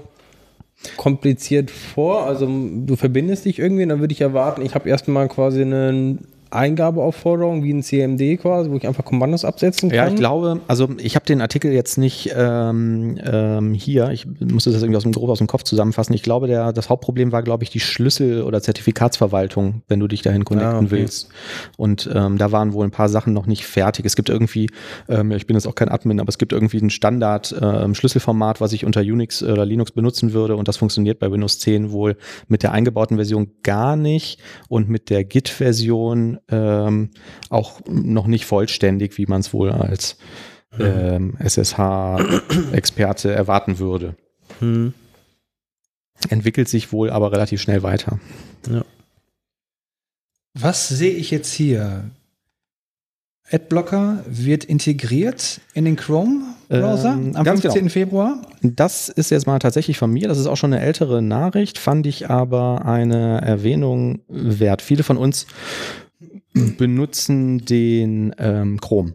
kompliziert vor. Also du verbindest dich irgendwie dann würde ich erwarten, ich habe erstmal quasi einen Eingabeaufforderung wie ein CMD quasi, wo ich einfach Kommandos absetzen kann? Ja, ich glaube, also ich habe den Artikel jetzt nicht ähm, ähm, hier, ich musste das irgendwie aus dem grob aus dem Kopf zusammenfassen. Ich glaube, der, das Hauptproblem war, glaube ich, die Schlüssel- oder Zertifikatsverwaltung, wenn du dich dahin connecten ah, okay. willst. Und ähm, da waren wohl ein paar Sachen noch nicht fertig. Es gibt irgendwie, ähm, ich bin jetzt auch kein Admin, aber es gibt irgendwie ein Standard-Schlüsselformat, ähm, was ich unter Unix oder Linux benutzen würde und das funktioniert bei Windows 10 wohl mit der eingebauten Version gar nicht und mit der Git-Version ähm, auch noch nicht vollständig, wie man es wohl als ähm, SSH-Experte erwarten würde. Hm. Entwickelt sich wohl aber relativ schnell weiter. Ja. Was sehe ich jetzt hier? Adblocker wird integriert in den Chrome-Browser ähm, am 15. Genau. Februar. Das ist jetzt mal tatsächlich von mir. Das ist auch schon eine ältere Nachricht, fand ich aber eine Erwähnung wert. Viele von uns benutzen den ähm, Chrome.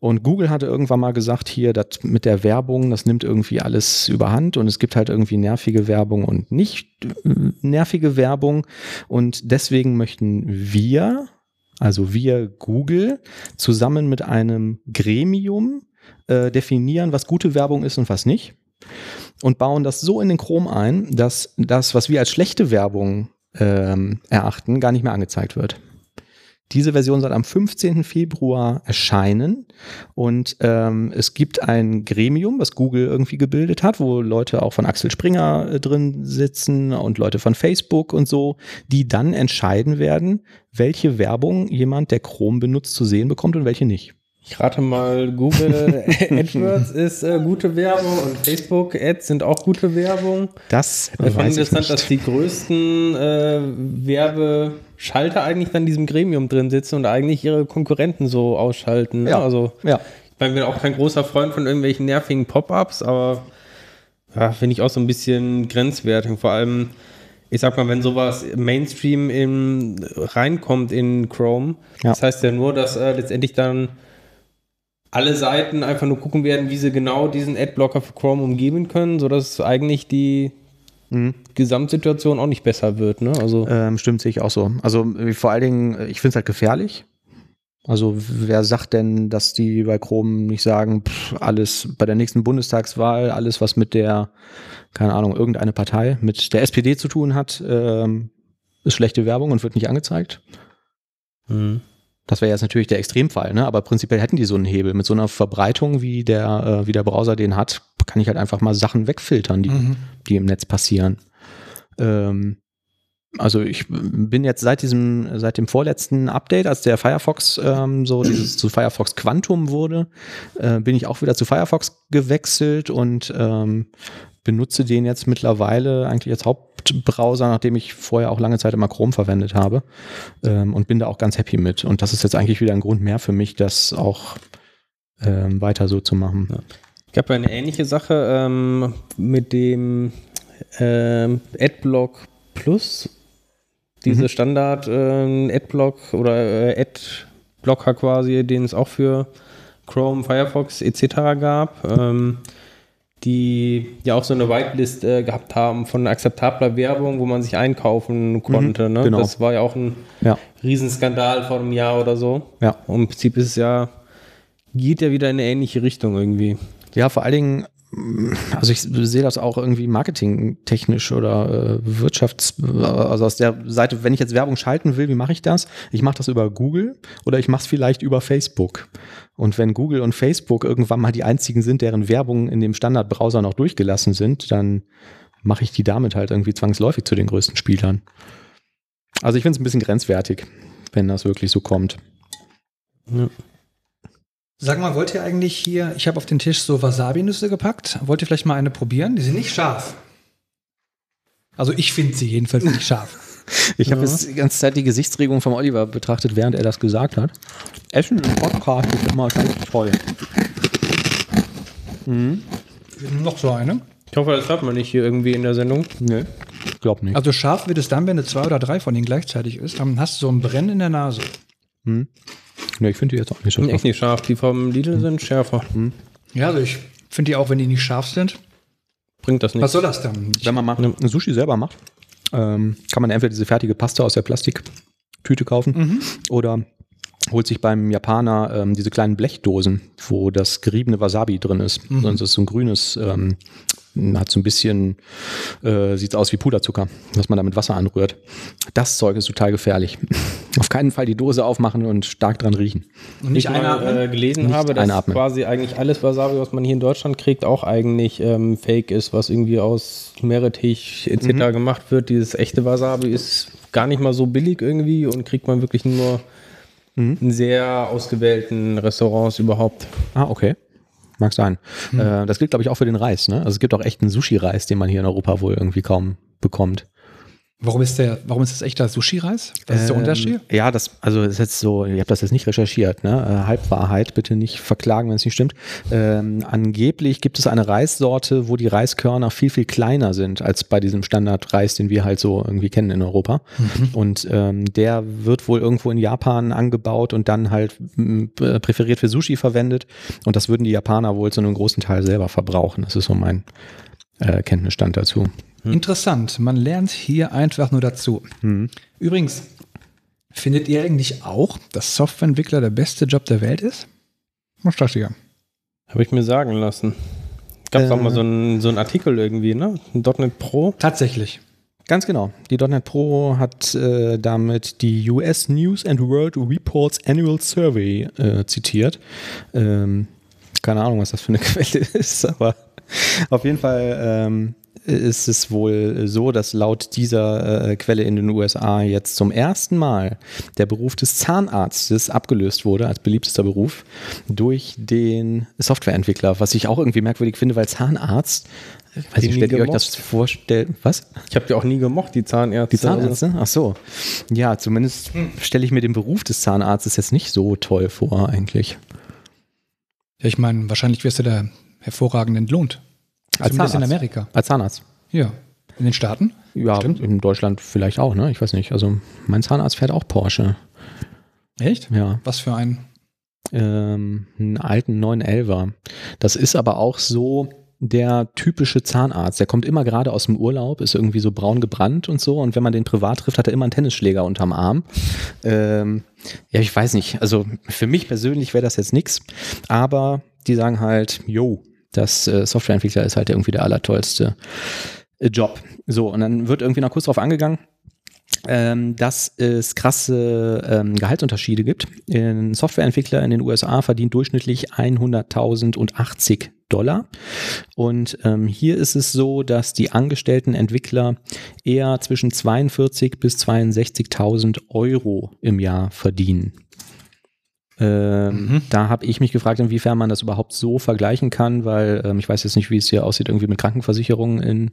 Und Google hatte irgendwann mal gesagt, hier, das mit der Werbung, das nimmt irgendwie alles überhand und es gibt halt irgendwie nervige Werbung und nicht äh, nervige Werbung. Und deswegen möchten wir, also wir Google, zusammen mit einem Gremium äh, definieren, was gute Werbung ist und was nicht. Und bauen das so in den Chrome ein, dass das, was wir als schlechte Werbung ähm, erachten, gar nicht mehr angezeigt wird. Diese Version soll am 15. Februar erscheinen und ähm, es gibt ein Gremium, was Google irgendwie gebildet hat, wo Leute auch von Axel Springer äh, drin sitzen und Leute von Facebook und so, die dann entscheiden werden, welche Werbung jemand, der Chrome benutzt, zu sehen bekommt und welche nicht. Ich rate mal, Google AdWords ist äh, gute Werbung und Facebook Ads sind auch gute Werbung. Das äh, fand interessant, dass die größten äh, Werbeschalter eigentlich dann in diesem Gremium drin sitzen und eigentlich ihre Konkurrenten so ausschalten. Ne? Ja. Also, ja. ich bin auch kein großer Freund von irgendwelchen nervigen Pop-ups, aber ja, finde ich auch so ein bisschen grenzwertig. Vor allem, ich sag mal, wenn sowas Mainstream in, reinkommt in Chrome, ja. das heißt ja nur, dass äh, letztendlich dann alle Seiten einfach nur gucken werden, wie sie genau diesen Adblocker für Chrome umgeben können, sodass eigentlich die mhm. Gesamtsituation auch nicht besser wird. Ne? Also ähm, stimmt, sehe ich auch so. Also vor allen Dingen, ich finde es halt gefährlich. Also wer sagt denn, dass die bei Chrome nicht sagen, pff, alles bei der nächsten Bundestagswahl, alles was mit der, keine Ahnung, irgendeine Partei, mit der SPD zu tun hat, ähm, ist schlechte Werbung und wird nicht angezeigt? Mhm. Das wäre jetzt natürlich der Extremfall, ne? aber prinzipiell hätten die so einen Hebel. Mit so einer Verbreitung, wie der, äh, wie der Browser den hat, kann ich halt einfach mal Sachen wegfiltern, die, mhm. die im Netz passieren. Ähm, also ich bin jetzt seit diesem, seit dem vorletzten Update, als der Firefox ähm, so dieses zu Firefox Quantum wurde, äh, bin ich auch wieder zu Firefox gewechselt und ähm, benutze den jetzt mittlerweile eigentlich als Hauptbrowser, nachdem ich vorher auch lange Zeit immer Chrome verwendet habe ähm, und bin da auch ganz happy mit. Und das ist jetzt eigentlich wieder ein Grund mehr für mich, das auch ähm, weiter so zu machen. Ja. Ich habe eine ähnliche Sache ähm, mit dem ähm, Adblock Plus. Diese mhm. Standard äh, Adblock oder äh, Adblocker quasi, den es auch für Chrome, Firefox etc. gab. Die ja auch so eine Whitelist äh, gehabt haben von akzeptabler Werbung, wo man sich einkaufen konnte. Mhm, ne? genau. Das war ja auch ein Ja. Riesenskandal vor einem Jahr oder so. Ja. Und im Prinzip ist es ja, geht ja wieder in eine ähnliche Richtung irgendwie. Ja, vor allen Dingen, also ich sehe das auch irgendwie marketingtechnisch oder äh, Wirtschafts-, also aus der Seite, wenn ich jetzt Werbung schalten will, wie mache ich das? Ich mache das über Google oder ich mache es vielleicht über Facebook. Und wenn Google und Facebook irgendwann mal die einzigen sind, deren Werbung in dem Standardbrowser noch durchgelassen sind, dann mache ich die damit halt irgendwie zwangsläufig zu den größten Spielern. Also ich finde es ein bisschen grenzwertig, wenn das wirklich so kommt. Sag mal, wollt ihr eigentlich hier, ich habe auf den Tisch so Wasabi-Nüsse gepackt. Wollt ihr vielleicht mal eine probieren? Die sind nicht scharf. Also ich finde sie jedenfalls nicht scharf. Ich habe jetzt die ganze Zeit die Gesichtsregung vom Oliver betrachtet, während er das gesagt hat. Essen im Podcast ist immer ganz toll. Noch so eine. Ich hoffe, das hört man nicht hier irgendwie in der Sendung. Nee, glaub nicht. Also scharf wird es dann, wenn du zwei oder drei von denen gleichzeitig isst. Dann hast du so ein Brennen in der Nase. Nee, ich finde die jetzt auch nicht so Sind scharf. echt nicht scharf. Die vom Lidl sind schärfer. Ja, also ich finde die auch, wenn die nicht scharf sind. Bringt das Was nicht. soll das dann? Wenn man mal ein Sushi selber macht, ähm, kann man entweder diese fertige Pasta aus der Plastiktüte kaufen oder holt sich beim Japaner ähm, diese kleinen Blechdosen, wo das geriebene Wasabi drin ist. Sonst ist so ein grünes, ähm, hat so ein bisschen, äh, sieht aus wie Puderzucker, was man da mit Wasser anrührt. Das Zeug ist total gefährlich. Auf keinen Fall die Dose aufmachen und stark dran riechen. Und nicht ich mal einatmen? äh, gelesen Nicht habe, dass einatmen. quasi eigentlich alles Wasabi, was man hier in Deutschland kriegt, auch eigentlich ähm, fake ist, was irgendwie aus Meerrettich etc. Mhm. gemacht wird. Dieses echte Wasabi ist gar nicht mal so billig irgendwie und kriegt man wirklich nur Mhm. in sehr ausgewählten Restaurants überhaupt. Ah, okay. Mag sein. Äh, das gilt, glaube ich, auch für den Reis. Ne? Also es gibt auch echt einen Sushi-Reis, den man hier in Europa wohl irgendwie kaum bekommt. Warum ist der, warum ist das echter Sushi-Reis? Was ist der Ähm, Unterschied? Ja, das, also ist jetzt so, ich habe das jetzt nicht recherchiert, ne? Äh, Halbwahrheit, bitte nicht verklagen, wenn es nicht stimmt. Ähm, angeblich gibt es eine Reissorte, wo die Reiskörner viel, viel kleiner sind als bei diesem Standardreis, den wir halt so irgendwie kennen in Europa. Und ähm, der wird wohl irgendwo in Japan angebaut und dann halt äh, präferiert für Sushi verwendet. Und das würden die Japaner wohl zu einem großen Teil selber verbrauchen. Das ist so mein äh, Kenntnisstand dazu. Interessant. Man lernt hier einfach nur dazu. Übrigens, findet ihr eigentlich auch, dass Softwareentwickler der beste Job der Welt ist? Was das hier? Habe ich mir sagen lassen. Gab es auch Äh. mal so einen so Artikel irgendwie, ne? Ein .NET Pro. Tatsächlich. Ganz genau. Die .NET Pro hat äh, damit die US News and World Reports Annual Survey äh, zitiert. Ähm, keine Ahnung, was das für eine Quelle ist, aber auf jeden Fall ähm, ist es wohl so, dass laut dieser äh, Quelle in den USA jetzt zum ersten Mal der Beruf des Zahnarztes abgelöst wurde als beliebtester Beruf durch den Softwareentwickler, was ich auch irgendwie merkwürdig finde, weil Zahnarzt, ich weiß Die nicht, stellt ihr euch das vorstellen? Was? Ich habe die auch nie gemocht, die Zahnärzte. Die Zahnärzte? Ach so. Ja, zumindest stelle ich mir den Beruf des Zahnarztes jetzt nicht so toll vor, eigentlich. Ja, ich meine, wahrscheinlich wirst du da hervorragend entlohnt. Als Zumindest in Zahnarzt. Amerika. Als Zahnarzt. Ja. In den Staaten? Ja, Stimmt. in Deutschland vielleicht auch, ne? Ich weiß nicht. Also mein Zahnarzt fährt auch Porsche. Echt? Ja. Was für ein. Ähm, einen alten 911er. Das ist aber auch so der typische Zahnarzt. Der kommt immer gerade aus dem Urlaub, ist irgendwie so braun gebrannt und so. Und wenn man den privat trifft, hat er immer einen Tennisschläger unterm Arm. Ähm, ja, ich weiß nicht. Also für mich persönlich wäre das jetzt nix. Aber die sagen halt, yo, das äh, Softwareentwickler ist halt irgendwie der allertollste äh, Job. So, und dann wird irgendwie noch kurz drauf angegangen, ähm, dass es krasse ähm, Gehaltsunterschiede gibt. Ein Softwareentwickler in den USA verdient durchschnittlich 100.080 Dollar. Und ähm, hier ist es so, dass die angestellten Entwickler eher zwischen 42 bis 62.000 Euro im Jahr verdienen. Ähm, Da habe ich mich gefragt, inwiefern man das überhaupt so vergleichen kann, weil ähm, ich weiß jetzt nicht, wie es hier aussieht, irgendwie mit Krankenversicherungen in,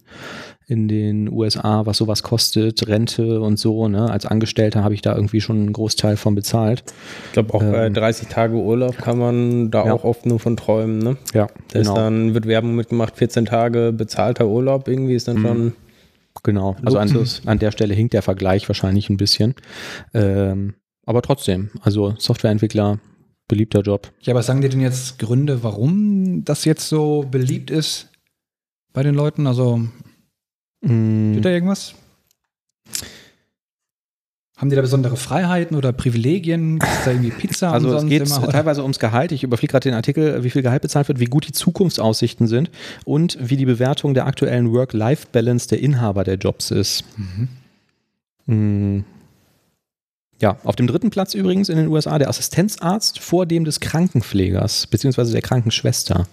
in den USA, was sowas kostet, Rente und so. Ne? Als Angestellter habe ich da irgendwie schon einen Großteil von bezahlt. Ich glaube, auch bei Ähm. 30 Tage Urlaub kann man da Ja. auch oft nur von träumen, ne? Ja, Da ist dann wird Werbung mitgemacht, 14 Tage bezahlter Urlaub irgendwie ist dann schon. Genau, also an, an der Stelle hinkt der Vergleich wahrscheinlich ein bisschen. Ähm, aber trotzdem, also Softwareentwickler, beliebter Job. Ja, aber sagen dir denn jetzt Gründe, warum das jetzt so beliebt ist? bei den Leuten? Also, Mm, steht da irgendwas? Haben die da besondere Freiheiten oder Privilegien? Gibt es da irgendwie Pizza Also es geht teilweise ums Gehalt. Ich überfliege gerade den Artikel, wie viel Gehalt bezahlt wird, wie gut die Zukunftsaussichten sind und wie die Bewertung der aktuellen Work-Life-Balance der Inhaber der Jobs ist. Mm. Ja, auf dem dritten Platz übrigens in den USA der Assistenzarzt vor dem des Krankenpflegers beziehungsweise der Krankenschwester.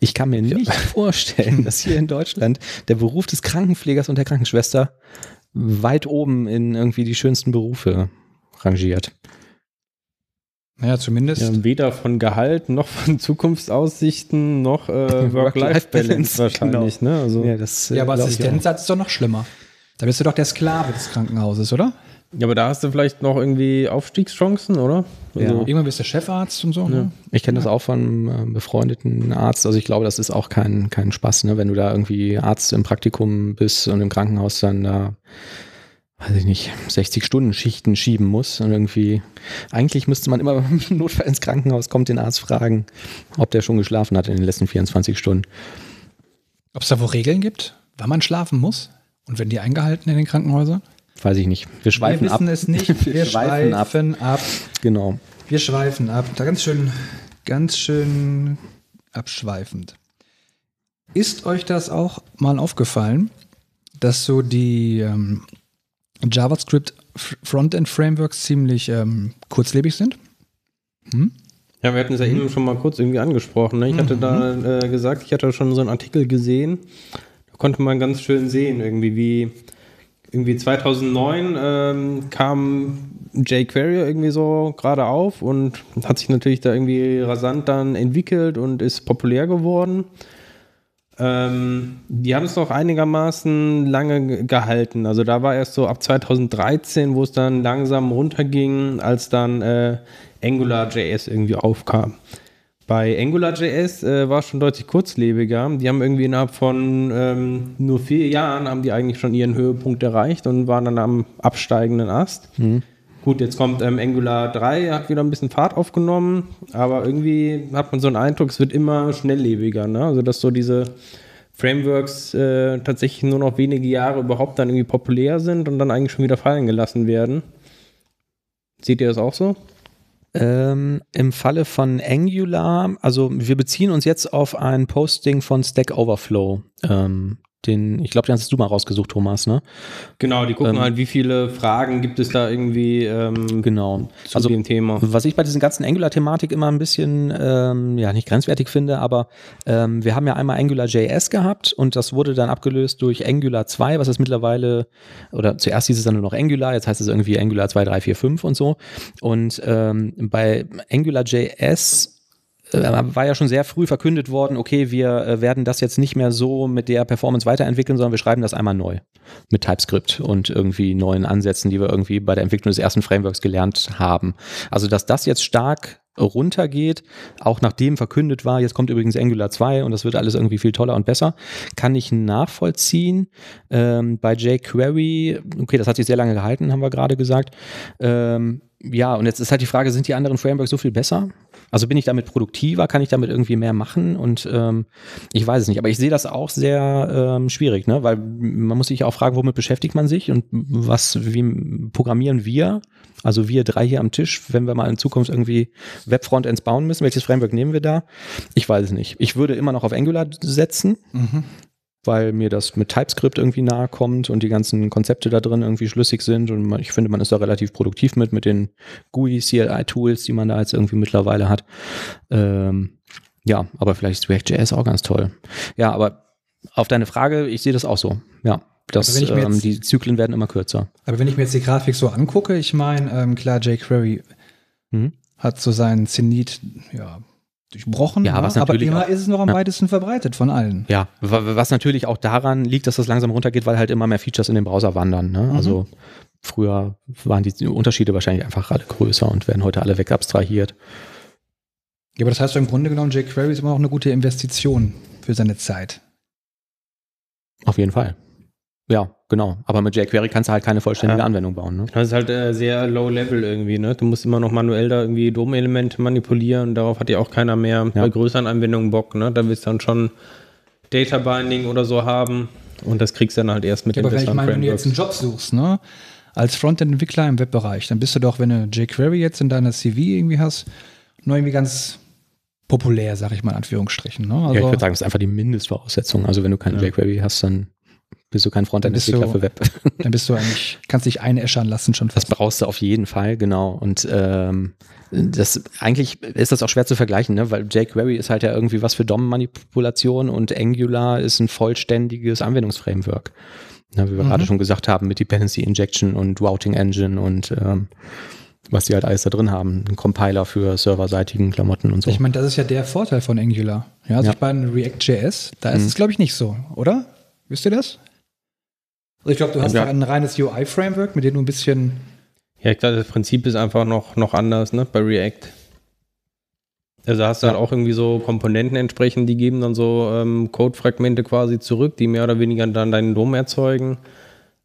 Ich kann mir nicht vorstellen, dass hier in Deutschland der Beruf des Krankenpflegers und der Krankenschwester weit oben in irgendwie die schönsten Berufe rangiert. Naja, zumindest. Ja, weder von Gehalt noch von Zukunftsaussichten noch äh, Work-Life-Balance, Work-Life-Balance wahrscheinlich. Ne? Also, Ja, das, äh, ja, aber. Assistenzarzt ist doch noch schlimmer. Da bist du doch der Sklave des Krankenhauses, oder? Ja, aber da hast du vielleicht noch irgendwie Aufstiegschancen, oder? Ja. Also, Irgendwann bist du Chefarzt und so. Ne? Ich kenne das auch von einem äh, befreundeten Arzt. Also ich glaube, das ist auch kein, kein Spaß, ne? wenn du da irgendwie Arzt im Praktikum bist und im Krankenhaus dann da, weiß ich nicht, 60 Stunden Schichten schieben musst und irgendwie, eigentlich müsste man immer, wenn ein Notfall ins Krankenhaus kommt, den Arzt fragen, ob der schon geschlafen hat in den letzten 24 Stunden. Ob es da wo Regeln gibt, wann man schlafen muss? Und wenn die eingehalten in den Krankenhäusern? Weiß ich nicht. Wir schweifen wir wissen ab. es nicht. Wir, schweifen, ab. Genau. Wir schweifen ab. Da ganz schön, ganz schön abschweifend. Ist euch das auch mal aufgefallen, dass so die ähm, JavaScript Frontend Frameworks ziemlich ähm, kurzlebig sind? Ja, wir hatten es ja eben schon mal kurz irgendwie angesprochen. Ne? Ich hatte da äh, gesagt, ich hatte schon so einen Artikel gesehen. Da konnte man ganz schön sehen, irgendwie wie irgendwie 2009 ähm, kam jQuery irgendwie so gerade auf und hat sich natürlich da irgendwie rasant dann entwickelt und ist populär geworden. Ähm, die haben es noch einigermaßen lange ge- gehalten. Also da war erst so ab 2013, wo es dann langsam runterging, als dann äh, AngularJS irgendwie aufkam. Bei AngularJS äh, war es schon deutlich kurzlebiger. Die haben irgendwie innerhalb von ähm, nur vier Jahren haben die eigentlich schon ihren Höhepunkt erreicht und waren dann am absteigenden Ast. Gut, jetzt kommt ähm, Angular 3, hat wieder ein bisschen Fahrt aufgenommen, aber irgendwie hat man so einen Eindruck, es wird immer schnelllebiger. Ne? Also, dass so diese Frameworks äh, tatsächlich nur noch wenige Jahre überhaupt dann irgendwie populär sind und dann eigentlich schon wieder fallen gelassen werden. Seht ihr das auch so? Ähm, Im Falle von Angular, also wir beziehen uns jetzt auf ein Posting von Stack Overflow. Ähm, den, ich glaube, den hast du mal rausgesucht, Thomas, ne? Genau, die gucken Ähm, halt, wie viele Fragen gibt es da irgendwie ähm, Genau. zu Also dem Thema. Was ich bei diesen ganzen Angular-Thematik immer ein bisschen, ähm, ja, nicht grenzwertig finde, aber ähm, wir haben ja einmal AngularJS gehabt und das wurde dann abgelöst durch Angular 2, was ist mittlerweile, oder zuerst hieß es dann nur noch Angular, jetzt heißt es irgendwie Angular 2, 3, 4, 5 und so. Und ähm, bei AngularJS äh, war ja schon sehr früh verkündet worden, okay, wir äh, werden das jetzt nicht mehr so mit der Performance weiterentwickeln, sondern wir schreiben das einmal neu mit TypeScript und irgendwie neuen Ansätzen, die wir irgendwie bei der Entwicklung des ersten Frameworks gelernt haben. Also, dass das jetzt stark runtergeht, auch nachdem verkündet war, jetzt kommt übrigens Angular 2 und das wird alles irgendwie viel toller und besser, kann ich nachvollziehen. Ähm, bei jQuery, okay, das hat sich sehr lange gehalten, haben wir gerade gesagt. Ähm, ja, und jetzt ist halt die Frage, sind die anderen Frameworks so viel besser? Also bin ich damit produktiver? Kann ich damit irgendwie mehr machen? Und ähm, ich weiß es nicht, aber ich sehe das auch sehr ähm, schwierig, ne? weil man muss sich auch fragen, womit beschäftigt man sich und was, wie programmieren wir? Also wir drei hier am Tisch, wenn wir mal in Zukunft irgendwie Webfrontends bauen müssen, welches Framework nehmen wir da? Ich weiß es nicht. Ich würde immer noch auf Angular setzen, weil mir das mit TypeScript irgendwie nahe kommt und die ganzen Konzepte da drin irgendwie schlüssig sind und man, ich finde, man ist da relativ produktiv mit, mit den GUI, CLI-Tools, die man da jetzt irgendwie mittlerweile hat. Ähm, ja, aber vielleicht ist React.js auch ganz toll. Ja, aber auf deine Frage, ich sehe das auch so. Ja, das, wenn ich mir ähm, jetzt- die Zyklen werden immer kürzer. Aber wenn ich mir jetzt die Grafik so angucke, ich meine, ähm, klar, jQuery Mhm. hat so seinen Zenit ja, durchbrochen, Ja, ne? was aber natürlich immer auch- ist es noch am ja. weitesten verbreitet von allen. Ja, wa- was natürlich auch daran liegt, dass das langsam runtergeht, weil halt immer mehr Features in den Browser wandern. Ne? Mhm. Also früher waren die Unterschiede wahrscheinlich einfach alle größer und werden heute alle wegabstrahiert. Ja, aber das heißt, im Grunde genommen, jQuery ist immer noch eine gute Investition für seine Zeit. Auf jeden Fall. Ja, genau. Aber mit jQuery kannst du halt keine vollständige Ja. Anwendung bauen. Ne? Das ist halt äh, sehr low level irgendwie, ne? Du musst immer noch manuell da irgendwie DOM-Elemente manipulieren. Darauf hat ja auch keiner mehr bei größeren Anwendungen Bock, ne? Da willst du dann schon Data Binding oder so haben. Und das kriegst du dann halt erst mit Ja, den aber wenn ich meine, wenn du jetzt einen Job suchst, ne? Als Frontend-Entwickler im Webbereich, dann bist du doch, wenn du jQuery jetzt in deiner CV irgendwie hast, nur irgendwie ganz populär, sag ich mal in Anführungsstrichen. Ne? Also, ja, ich würde sagen, das ist einfach die Mindestvoraussetzung. Also wenn du keine Ja. jQuery hast, dann bist du kein Dann Frontend-Entwickler bist du- für Web. dann bist du eigentlich, kannst dich einäschern lassen schon Das fast. brauchst du auf jeden Fall, genau. Und ähm, das eigentlich ist das auch schwer zu vergleichen, ne? weil jQuery ist halt ja irgendwie was für DOM-Manipulation und Angular ist ein vollständiges Anwendungsframework. Ne, wie wir Mhm. gerade schon gesagt haben, mit Dependency Injection und Routing Engine und ähm, was die halt alles da drin haben. Ein Compiler für serverseitigen Klamotten und so. Ich meine, das ist ja der Vorteil von Angular. Ja, also Ja. ich meine, React.js, da ist Mhm. es, glaube ich, nicht so, oder? Wisst ihr das? Also ich glaube, du hast Ja. ja. ein reines UI-Framework, mit dem du ein bisschen Ja, ich glaube, das Prinzip ist einfach noch, noch anders, ne, bei React. Also hast du halt auch irgendwie so Komponenten entsprechend, die geben dann so ähm, Codefragmente quasi zurück, die mehr oder weniger dann deinen DOM erzeugen.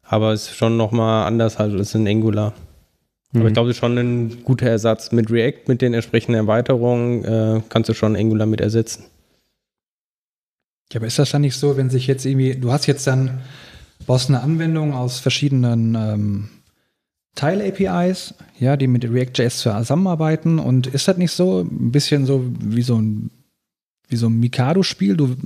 Aber es ist schon nochmal anders halt als in Angular. Aber Mhm. ich glaube, das ist schon ein guter Ersatz. Mit React, mit den entsprechenden Erweiterungen, äh, kannst du schon Angular mit ersetzen. Ja, aber ist das dann nicht so, wenn sich jetzt irgendwie, du hast jetzt dann, baust eine Anwendung aus verschiedenen ähm, Teil-APIs, ja, die mit React.js zusammenarbeiten und ist das nicht so ein bisschen so wie so ein wie so ein Mikado-Spiel, du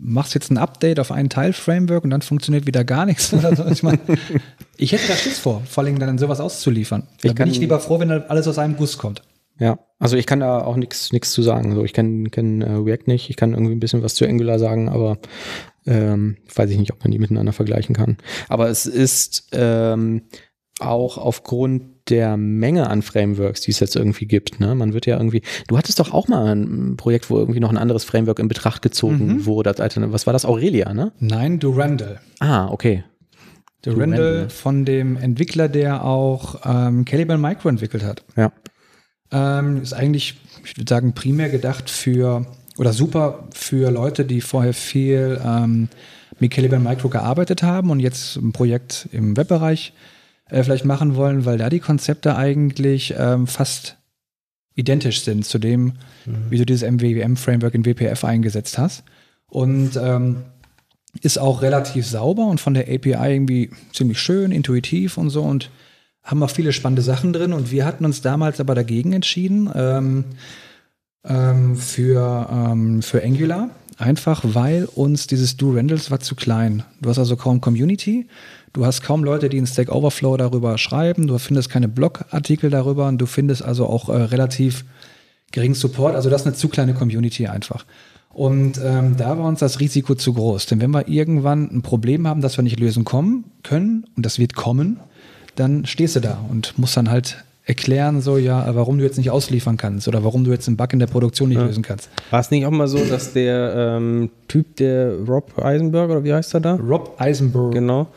machst jetzt ein Update auf ein Teil-Framework und dann funktioniert wieder gar nichts oder so. Ich meine, ich hätte da Schiss vor, vor allem dann sowas auszuliefern. Da Ich bin kann- ich lieber froh, wenn alles aus einem Guss kommt. Ja, also ich kann da auch nichts nichts zu sagen. So, ich kenne kenn, äh, React nicht, ich kann irgendwie ein bisschen was zu Angular sagen, aber ähm, weiß ich nicht, ob man die miteinander vergleichen kann. Aber es ist ähm, auch aufgrund der Menge an Frameworks, die es jetzt irgendwie gibt. Ne? Man wird ja irgendwie. Du hattest doch auch mal ein Projekt, wo irgendwie noch ein anderes Framework in Betracht gezogen Mhm. wurde. als. Was war das? Aurelia, ne? Nein, Durandal. Ah, okay. Durandal Durandal. von dem Entwickler, der auch ähm, Caliban Micro entwickelt hat. Ja. Ähm, ist eigentlich, ich würde sagen, primär gedacht für oder super für Leute, die vorher viel ähm, mit Caliban Micro gearbeitet haben und jetzt ein Projekt im Webbereich äh, vielleicht machen wollen, weil da die Konzepte eigentlich ähm, fast identisch sind zu dem, wie du dieses MWM-Framework in WPF eingesetzt hast. Und ähm, ist auch relativ sauber und von der API irgendwie ziemlich schön, intuitiv und so und haben auch viele spannende Sachen drin. Und wir hatten uns damals aber dagegen entschieden ähm, ähm, für, ähm, für Angular, einfach weil uns dieses Do Randalls war zu klein. Du hast also kaum Community, du hast kaum Leute, die in Stack Overflow darüber schreiben, du findest keine Blogartikel darüber und du findest also auch äh, relativ geringen Support. Also das ist eine zu kleine Community einfach. Und ähm, da war uns das Risiko zu groß. Denn wenn wir irgendwann ein Problem haben, das wir nicht lösen kommen, können, und das wird kommen, dann stehst du da und musst dann halt erklären, so ja, warum du jetzt nicht ausliefern kannst oder warum du jetzt einen Bug in der Produktion nicht lösen kannst. War es nicht auch mal so, dass der ähm, Typ, der Rob Eisenberg oder wie heißt er da? Rob Eisenberg. Genau.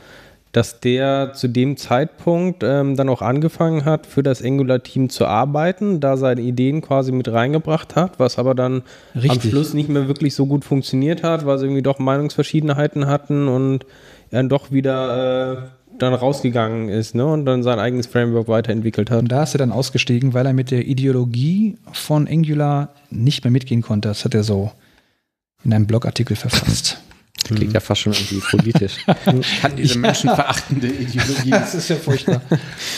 Dass der zu dem Zeitpunkt ähm, dann auch angefangen hat, für das Angular-Team zu arbeiten, da seine Ideen quasi mit reingebracht hat, was aber dann am Richtig. Schluss nicht mehr wirklich so gut funktioniert hat, weil sie irgendwie doch Meinungsverschiedenheiten hatten und dann doch wieder äh, dann rausgegangen ist ne, und dann sein eigenes Framework weiterentwickelt hat. Und da ist er dann ausgestiegen, weil er mit der Ideologie von Angular nicht mehr mitgehen konnte. Das hat er so in einem Blogartikel verfasst. Das klingt ja fast schon irgendwie politisch. Kann diese menschenverachtende Ideologie. das ist ja furchtbar.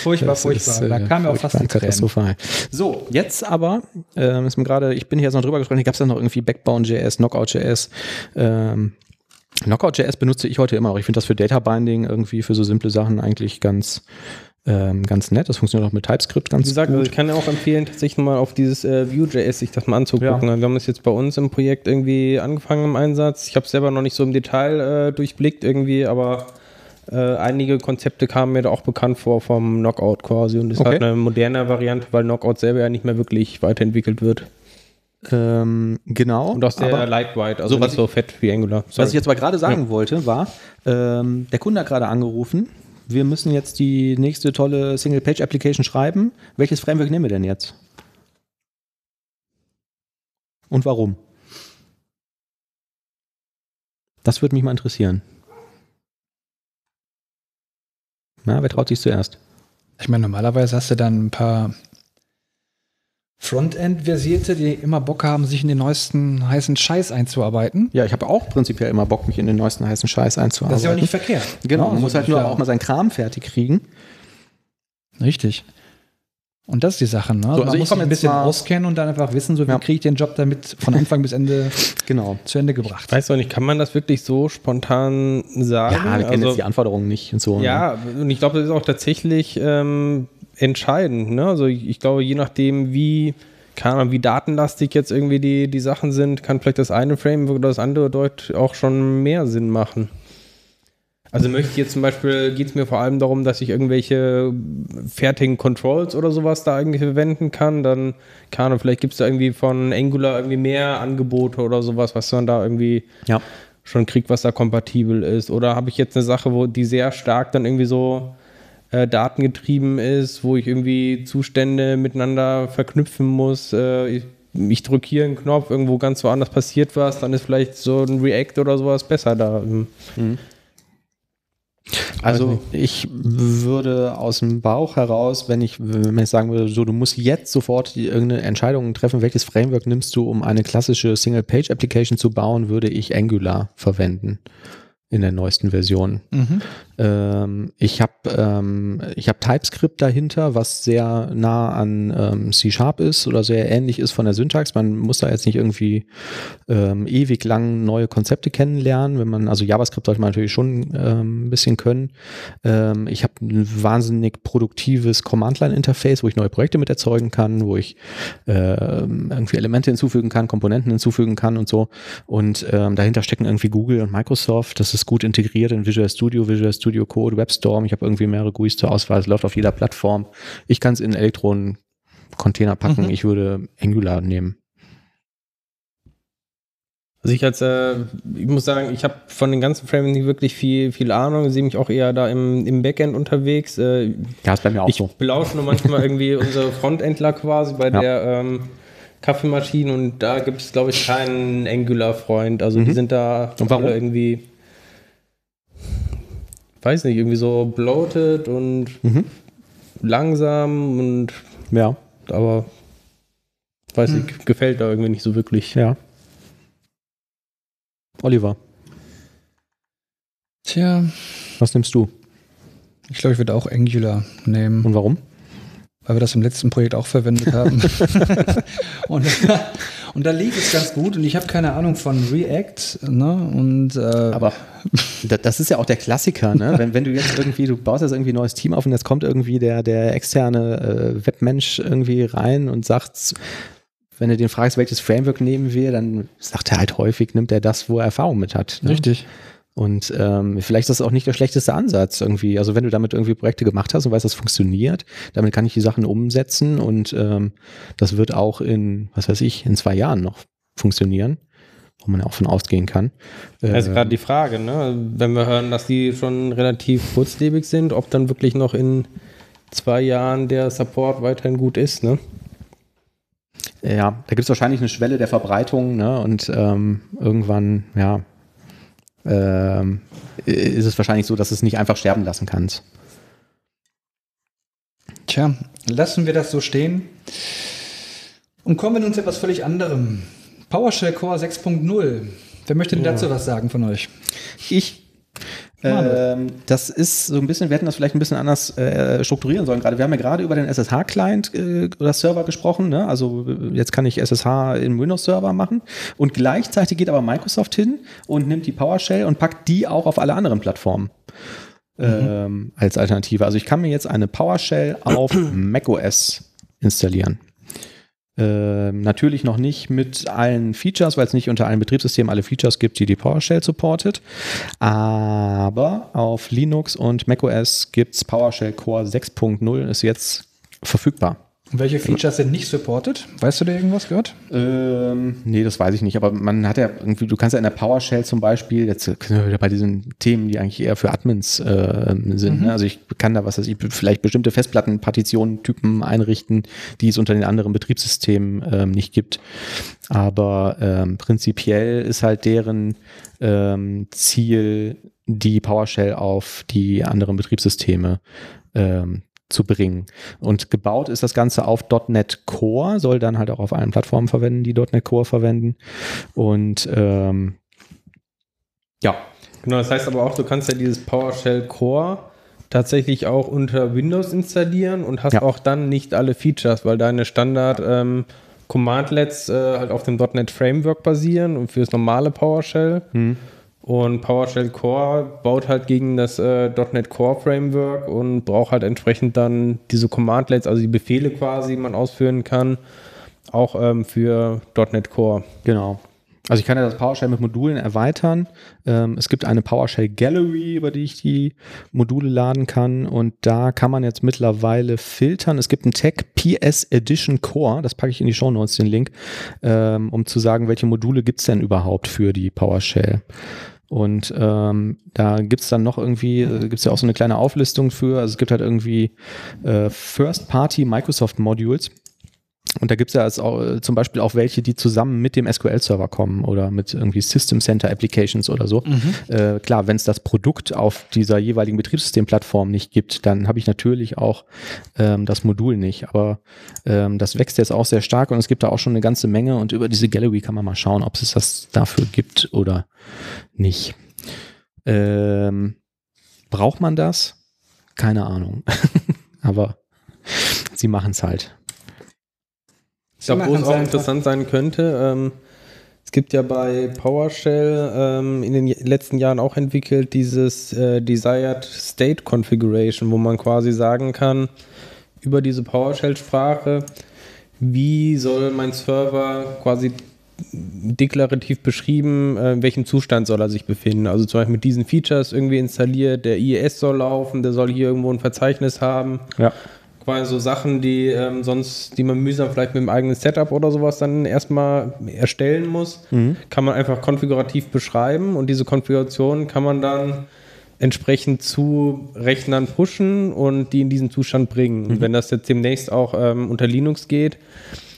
Furchtbar, Das furchtbar. ist, äh, da kam mir auch fast die katastrophal. So, jetzt aber, ähm, ist mir gerade, ich bin hier jetzt noch drüber gesprochen, gab es da noch irgendwie Backbone.js, Knockout.js. Ähm, Knockout.js benutze ich heute immer noch. Ich finde das für Data Binding irgendwie für so simple Sachen eigentlich ganz, ähm, ganz nett. Das funktioniert auch mit TypeScript ganz Wie gesagt, also gut. ich kann ja auch empfehlen, tatsächlich mal auf dieses äh, Vue.js sich das mal anzugucken. Wir haben das jetzt bei uns im Projekt irgendwie angefangen im Einsatz. Ich habe es selber noch nicht so im Detail äh, durchblickt irgendwie, aber äh, einige Konzepte kamen mir da auch bekannt vor vom Knockout quasi und ist Okay. halt eine moderne Variante, weil Knockout selber ja nicht mehr wirklich weiterentwickelt wird. Ähm, genau. Und auch sehr aber- lightweight, also So, was nicht so fett wie Angular. Was Sorry. ich jetzt aber gerade sagen wollte, war, ähm, der Kunde hat gerade angerufen. Wir müssen jetzt die nächste tolle Single-Page-Application schreiben. Welches Framework nehmen wir denn jetzt? Und warum? Das würde mich mal interessieren. Na, wer traut sich zuerst? Ich meine, normalerweise hast du dann ein paar Frontend-Versierte, die immer Bock haben, sich in den neuesten heißen Scheiß einzuarbeiten. Ja, ich habe auch prinzipiell immer Bock, mich in den neuesten heißen Scheiß einzuarbeiten. Das ist ja auch nicht verkehrt. Genau, man Also muss halt nur klar. auch mal seinen Kram fertig kriegen. Richtig. Und das ist die Sache, ne? So, also man ich muss sich ein bisschen auskennen und dann einfach wissen, so wie Ja. kriege ich den Job damit von Anfang bis Ende Genau. zu Ende gebracht. Weiß auch nicht, kann man das wirklich so spontan sagen? Ja, wir kennen Also- jetzt die Anforderungen nicht und so. ne? Ja, und ich glaube, das ist auch tatsächlich ähm, entscheidend. Ne? Also ich, glaube, je nachdem, wie, keine Ahnung, wie datenlastig jetzt irgendwie die, die Sachen sind, kann vielleicht das eine Framework oder das andere dort auch schon mehr Sinn machen. Also möchte ich jetzt zum Beispiel, geht es mir vor allem darum, dass ich irgendwelche fertigen Controls oder sowas da irgendwie verwenden kann, dann, keine Ahnung, vielleicht gibt es da irgendwie von Angular irgendwie mehr Angebote oder sowas, was man da irgendwie Ja. schon kriegt, was da kompatibel ist? Oder habe ich jetzt eine Sache, wo die sehr stark dann irgendwie so äh, datengetrieben ist, wo ich irgendwie Zustände miteinander verknüpfen muss? Äh, ich ich drücke hier einen Knopf, irgendwo ganz woanders passiert was, dann ist vielleicht so ein React oder sowas besser da. Also ich würde aus dem Bauch heraus, wenn ich, wenn ich sagen würde, so du musst jetzt sofort die, irgendeine Entscheidung treffen, welches Framework nimmst du, um eine klassische Single-Page-Application zu bauen, würde ich Angular verwenden in der neuesten Version. Mhm. Ähm, ich habe ähm, ich hab TypeScript dahinter, was sehr nah an ähm, C-Sharp ist oder sehr ähnlich ist von der Syntax. Man muss da jetzt nicht irgendwie ähm, ewig lang neue Konzepte kennenlernen. Wenn man, also JavaScript sollte man natürlich schon ähm, ein bisschen können. Ähm, ich habe ein wahnsinnig produktives Command-Line-Interface, wo ich neue Projekte mit erzeugen kann, wo ich ähm, irgendwie Elemente hinzufügen kann, Komponenten hinzufügen kann und so. Und ähm, dahinter stecken irgendwie Google und Microsoft. Das ist gut integriert in Visual Studio, Visual Studio Code, WebStorm. Ich habe irgendwie mehrere GUIs zur Auswahl. Es läuft auf jeder Plattform. Ich kann es in Elektron-Container packen. Mhm. Ich würde Angular nehmen. Also ich als, äh, ich muss sagen, ich habe von den ganzen Frameworks nicht wirklich viel, viel Ahnung, sehe mich auch eher da im, im Backend unterwegs. Äh, Ja, ist bei mir auch ich so. belausche nur manchmal irgendwie unsere Frontendler quasi bei Ja. der ähm, Kaffeemaschine und da gibt es, glaube ich, keinen Angular-Freund. Also die Mhm. sind da Und warum? irgendwie, weiß nicht, irgendwie so bloated und Mhm. langsam und Ja, aber weiß nicht, gefällt da irgendwie nicht so wirklich. ja. Oliver, Tja, was nimmst du ich glaube, ich würde auch Angular nehmen, und warum? weil wir das im letzten Projekt auch verwendet haben. und, und da lief es ganz gut und ich habe keine Ahnung von React. Ne? Und, äh, Aber da- das ist ja auch der Klassiker, ne? Wenn, wenn du jetzt irgendwie, du baust jetzt irgendwie ein neues Team auf und jetzt kommt irgendwie der, der externe äh, Webmensch irgendwie rein und sagt, wenn du den fragst, welches Framework nehmen wir, dann sagt er halt häufig, nimmt er das, wo er Erfahrung mit hat. Ne? Richtig. Und ähm, vielleicht ist das auch nicht der schlechteste Ansatz irgendwie. Also wenn du damit irgendwie Projekte gemacht hast und weißt, das funktioniert, damit kann ich die Sachen umsetzen und ähm, das wird auch in, was weiß ich, in zwei Jahren noch funktionieren, wo man ja auch von ausgehen kann. Das ist Äh, gerade die Frage, ne? wenn wir hören, dass die schon relativ kurzlebig sind, ob dann wirklich noch in zwei Jahren der Support weiterhin gut ist. Ne? Ja, da gibt es wahrscheinlich eine Schwelle der Verbreitung, ne? Und ähm, irgendwann, ja, ähm, ist es wahrscheinlich so, dass es nicht einfach sterben lassen kannst. Tja, lassen wir das so stehen und kommen wir nun zu etwas völlig anderem. PowerShell Core 6.0. Wer möchte denn dazu was sagen von euch? Ich. Ähm, das ist so ein bisschen, wir hätten das vielleicht ein bisschen anders äh, strukturieren sollen gerade. Wir haben ja gerade über den SSH-Client äh, oder Server gesprochen. Ne? Also äh, jetzt kann ich SSH in Windows-Server machen und gleichzeitig geht aber Microsoft hin und nimmt die PowerShell und packt die auch auf alle anderen Plattformen. Ähm, als Alternative. Also ich kann mir jetzt eine PowerShell auf macOS installieren. Ähm, natürlich noch nicht mit allen Features, weil es nicht unter allen Betriebssystemen alle Features gibt, die die PowerShell supportet. Aber auf Linux und macOS gibt es PowerShell Core 6.0, ist jetzt verfügbar. Und welche Features sind nicht supported? Weißt du da irgendwas gehört? Ähm, nee, das weiß ich nicht, aber man hat ja irgendwie, du kannst ja in der PowerShell zum Beispiel, jetzt sind wir wieder bei diesen Themen, die eigentlich eher für Admins äh, sind. Ne? Also ich kann da, was weiß ich, vielleicht bestimmte Festplattenpartitionen-Typen einrichten, die es unter den anderen Betriebssystemen ähm, nicht gibt. Aber ähm, prinzipiell ist halt deren ähm, Ziel, die PowerShell auf die anderen Betriebssysteme ähm, zu bringen. Und gebaut ist das Ganze auf .NET Core, soll dann halt auch auf allen Plattformen verwenden, die .NET Core verwenden. Und ähm, ja. Genau, das heißt aber auch, du kannst ja dieses PowerShell Core tatsächlich auch unter Windows installieren und hast ja. auch dann nicht alle Features, weil deine Standard ähm, Commandlets äh, halt auf dem .NET Framework basieren und fürs normale PowerShell. Hm. Und PowerShell Core baut halt gegen das äh, .NET Core Framework und braucht halt entsprechend dann diese Commandlets, also die Befehle quasi, die man ausführen kann, auch ähm, für .NET Core. Genau. Also ich kann ja das PowerShell mit Modulen erweitern. Ähm, es gibt eine PowerShell Gallery, über die ich die Module laden kann. Und da kann man jetzt mittlerweile filtern. Es gibt einen Tag PS Edition Core, das packe ich in die Show Notes, den Link, ähm, um zu sagen, welche Module gibt es denn überhaupt für die PowerShell. Und ähm, da gibt's dann noch irgendwie, äh, gibt's ja auch so eine kleine Auflistung für. Also es gibt halt irgendwie äh, First-Party Microsoft Modules. Und da gibt es ja als auch, äh, zum Beispiel auch welche, die zusammen mit dem SQL-Server kommen oder mit irgendwie System Center Applications oder so. Mhm. Äh, klar, wenn es das Produkt auf dieser jeweiligen Betriebssystemplattform nicht gibt, dann habe ich natürlich auch ähm, das Modul nicht. Aber ähm, das wächst jetzt auch sehr stark und es gibt da auch schon eine ganze Menge und über diese Gallery kann man mal schauen, ob es das dafür gibt oder nicht. Ähm, braucht man das? Keine Ahnung. Aber sie machen es halt. Ich glaube, wo es auch interessant sein könnte, ähm, es gibt ja bei PowerShell ähm, in den letzten Jahren auch entwickelt dieses äh, Desired State Configuration, wo man quasi sagen kann, über diese PowerShell-Sprache, wie soll mein Server quasi deklarativ beschrieben, äh, in welchem Zustand soll er sich befinden. Also zum Beispiel mit diesen Features irgendwie installiert, der IES soll laufen, der soll hier irgendwo ein Verzeichnis haben. Ja quasi so Sachen, die ähm, sonst, die man mühsam vielleicht mit dem eigenen Setup oder sowas dann erstmal erstellen muss, mhm. kann man einfach konfigurativ beschreiben und diese Konfiguration kann man dann entsprechend zu Rechnern pushen und die in diesen Zustand bringen. Mhm. Und wenn das jetzt demnächst auch ähm, unter Linux geht,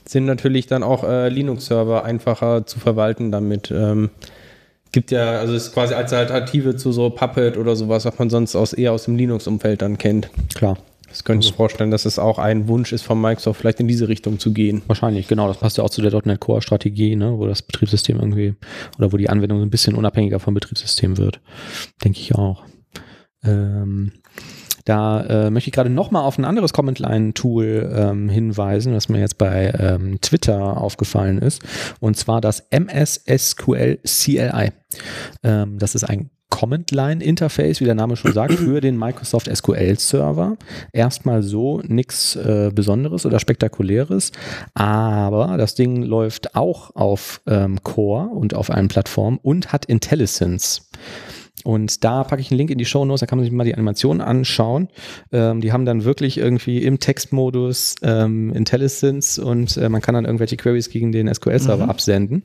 sind natürlich dann auch äh, Linux-Server einfacher zu verwalten damit. Ähm, gibt ja, also ist quasi als Alternative zu so Puppet oder sowas, was man sonst aus, eher aus dem Linux-Umfeld dann kennt. Klar. Das könnte ich mir vorstellen, dass es auch ein Wunsch ist von Microsoft, vielleicht in diese Richtung zu gehen. Wahrscheinlich, genau. Das passt ja auch zu der .NET Core Strategie, ne, wo das Betriebssystem irgendwie oder wo die Anwendung ein bisschen unabhängiger vom Betriebssystem wird. Denke ich auch. Ähm, da äh, möchte ich gerade nochmal auf ein anderes Comment-Line-Tool ähm, hinweisen, was mir jetzt bei ähm, Twitter aufgefallen ist, und zwar das MS SQL CLI. Ähm, das ist ein Command-Line-Interface, wie der Name schon sagt, für den Microsoft SQL-Server. Erstmal so nichts äh, Besonderes oder Spektakuläres, aber das Ding läuft auch auf ähm, Core und auf allen Plattformen und hat IntelliSense. Und da packe ich einen Link in die Show Notes, da kann man sich mal die Animationen anschauen. Ähm, die haben dann wirklich irgendwie im Textmodus ähm, Intelligence und äh, man kann dann irgendwelche Queries gegen den SQL-Server mhm. absenden.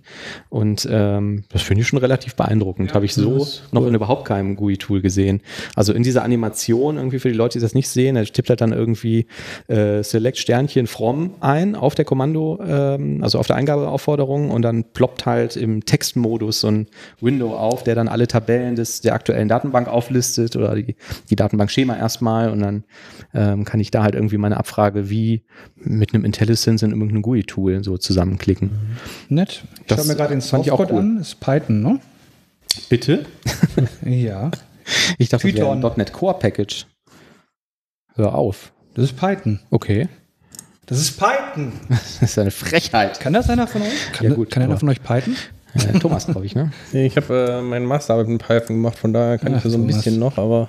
Und ähm, das finde ich schon relativ beeindruckend. Ja, Habe ich so noch cool. in überhaupt keinem GUI-Tool gesehen. Also in dieser Animation irgendwie für die Leute, die das nicht sehen, er tippt halt dann irgendwie äh, Select Sternchen from ein auf der Kommando, ähm, also auf der Eingabeaufforderung und dann ploppt halt im Textmodus so ein Window auf, der dann alle Tabellen des der aktuellen Datenbank auflistet oder die, die Datenbankschema erstmal und dann ähm, kann ich da halt irgendwie meine Abfrage wie mit einem IntelliSense in irgendeinem GUI-Tool so zusammenklicken. Mhm. Nett. Ich schaue mir gerade den Source-Code cool. an. Das ist Python, ne? Bitte? ja. Ich dachte, Python. das wäre .NET Core Package. Hör auf. Das ist Python. Okay. Das ist Python. Das ist eine Frechheit. Kann das einer von euch? Kann, ja, gut, kann einer von euch Python? Äh, Thomas, glaube ich, ne? Ich habe äh, meinen Masterarbeit mit Python gemacht, von daher kann Ach, ich so ein bisschen noch, aber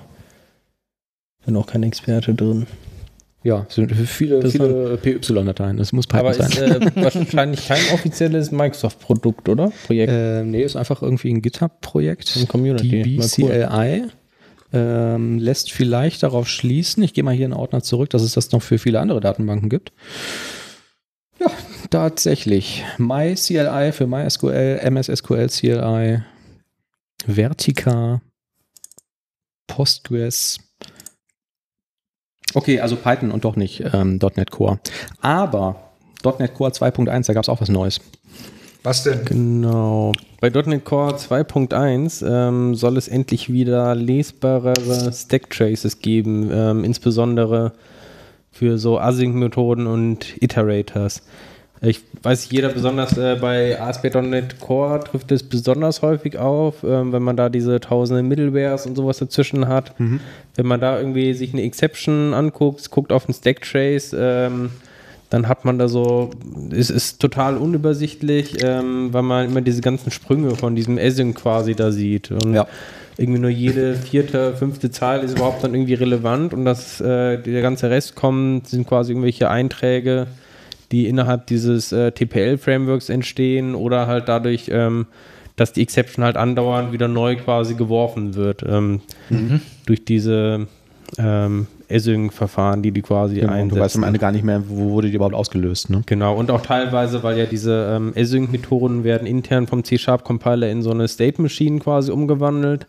bin auch kein Experte drin. Ja, es sind viele, das viele PY-Dateien. Das muss Python aber sein. Ist äh, wahrscheinlich kein offizielles Microsoft-Produkt, oder? Projekt? Äh, nee, ist einfach irgendwie ein GitHub-Projekt. Ein Community. DBCLI. Cool. Ähm, lässt vielleicht darauf schließen, ich gehe mal hier in den Ordner zurück, dass es das noch für viele andere Datenbanken gibt. Ja, tatsächlich. MyCLI für MySQL, MSSQL CLI, Vertica, Postgres. Okay, also Python und doch nicht ähm, .NET Core. Aber .NET Core 2.1, da gab es auch was Neues. Was denn? Genau. Bei .NET Core 2.1 ähm, soll es endlich wieder lesbarere Stack Traces geben, ähm, insbesondere für so Async-Methoden und Iterators. Ich weiß, jeder besonders äh, bei ASP.NET Core trifft es besonders häufig auf, ähm, wenn man da diese tausende Middlewares und sowas dazwischen hat. Mhm. Wenn man da irgendwie sich eine Exception anguckt, guckt auf den Stack Trace, ähm, dann hat man da so, es ist total unübersichtlich, ähm, weil man immer diese ganzen Sprünge von diesem Async quasi da sieht. Und ja. irgendwie nur jede vierte, fünfte Zahl ist überhaupt dann irgendwie relevant und das, äh, der ganze Rest kommt, sind quasi irgendwelche Einträge die innerhalb dieses äh, TPL-Frameworks entstehen oder halt dadurch, ähm, dass die Exception halt andauernd wieder neu quasi geworfen wird ähm, mhm. durch diese ähm, Async-Verfahren, die die quasi genau, einsetzen. Du weißt am Ende gar nicht mehr, wo wurde die überhaupt ausgelöst. Ne? Genau, und auch teilweise, weil ja diese ähm, Async-Methoden werden intern vom C-Sharp-Compiler in so eine State-Machine quasi umgewandelt.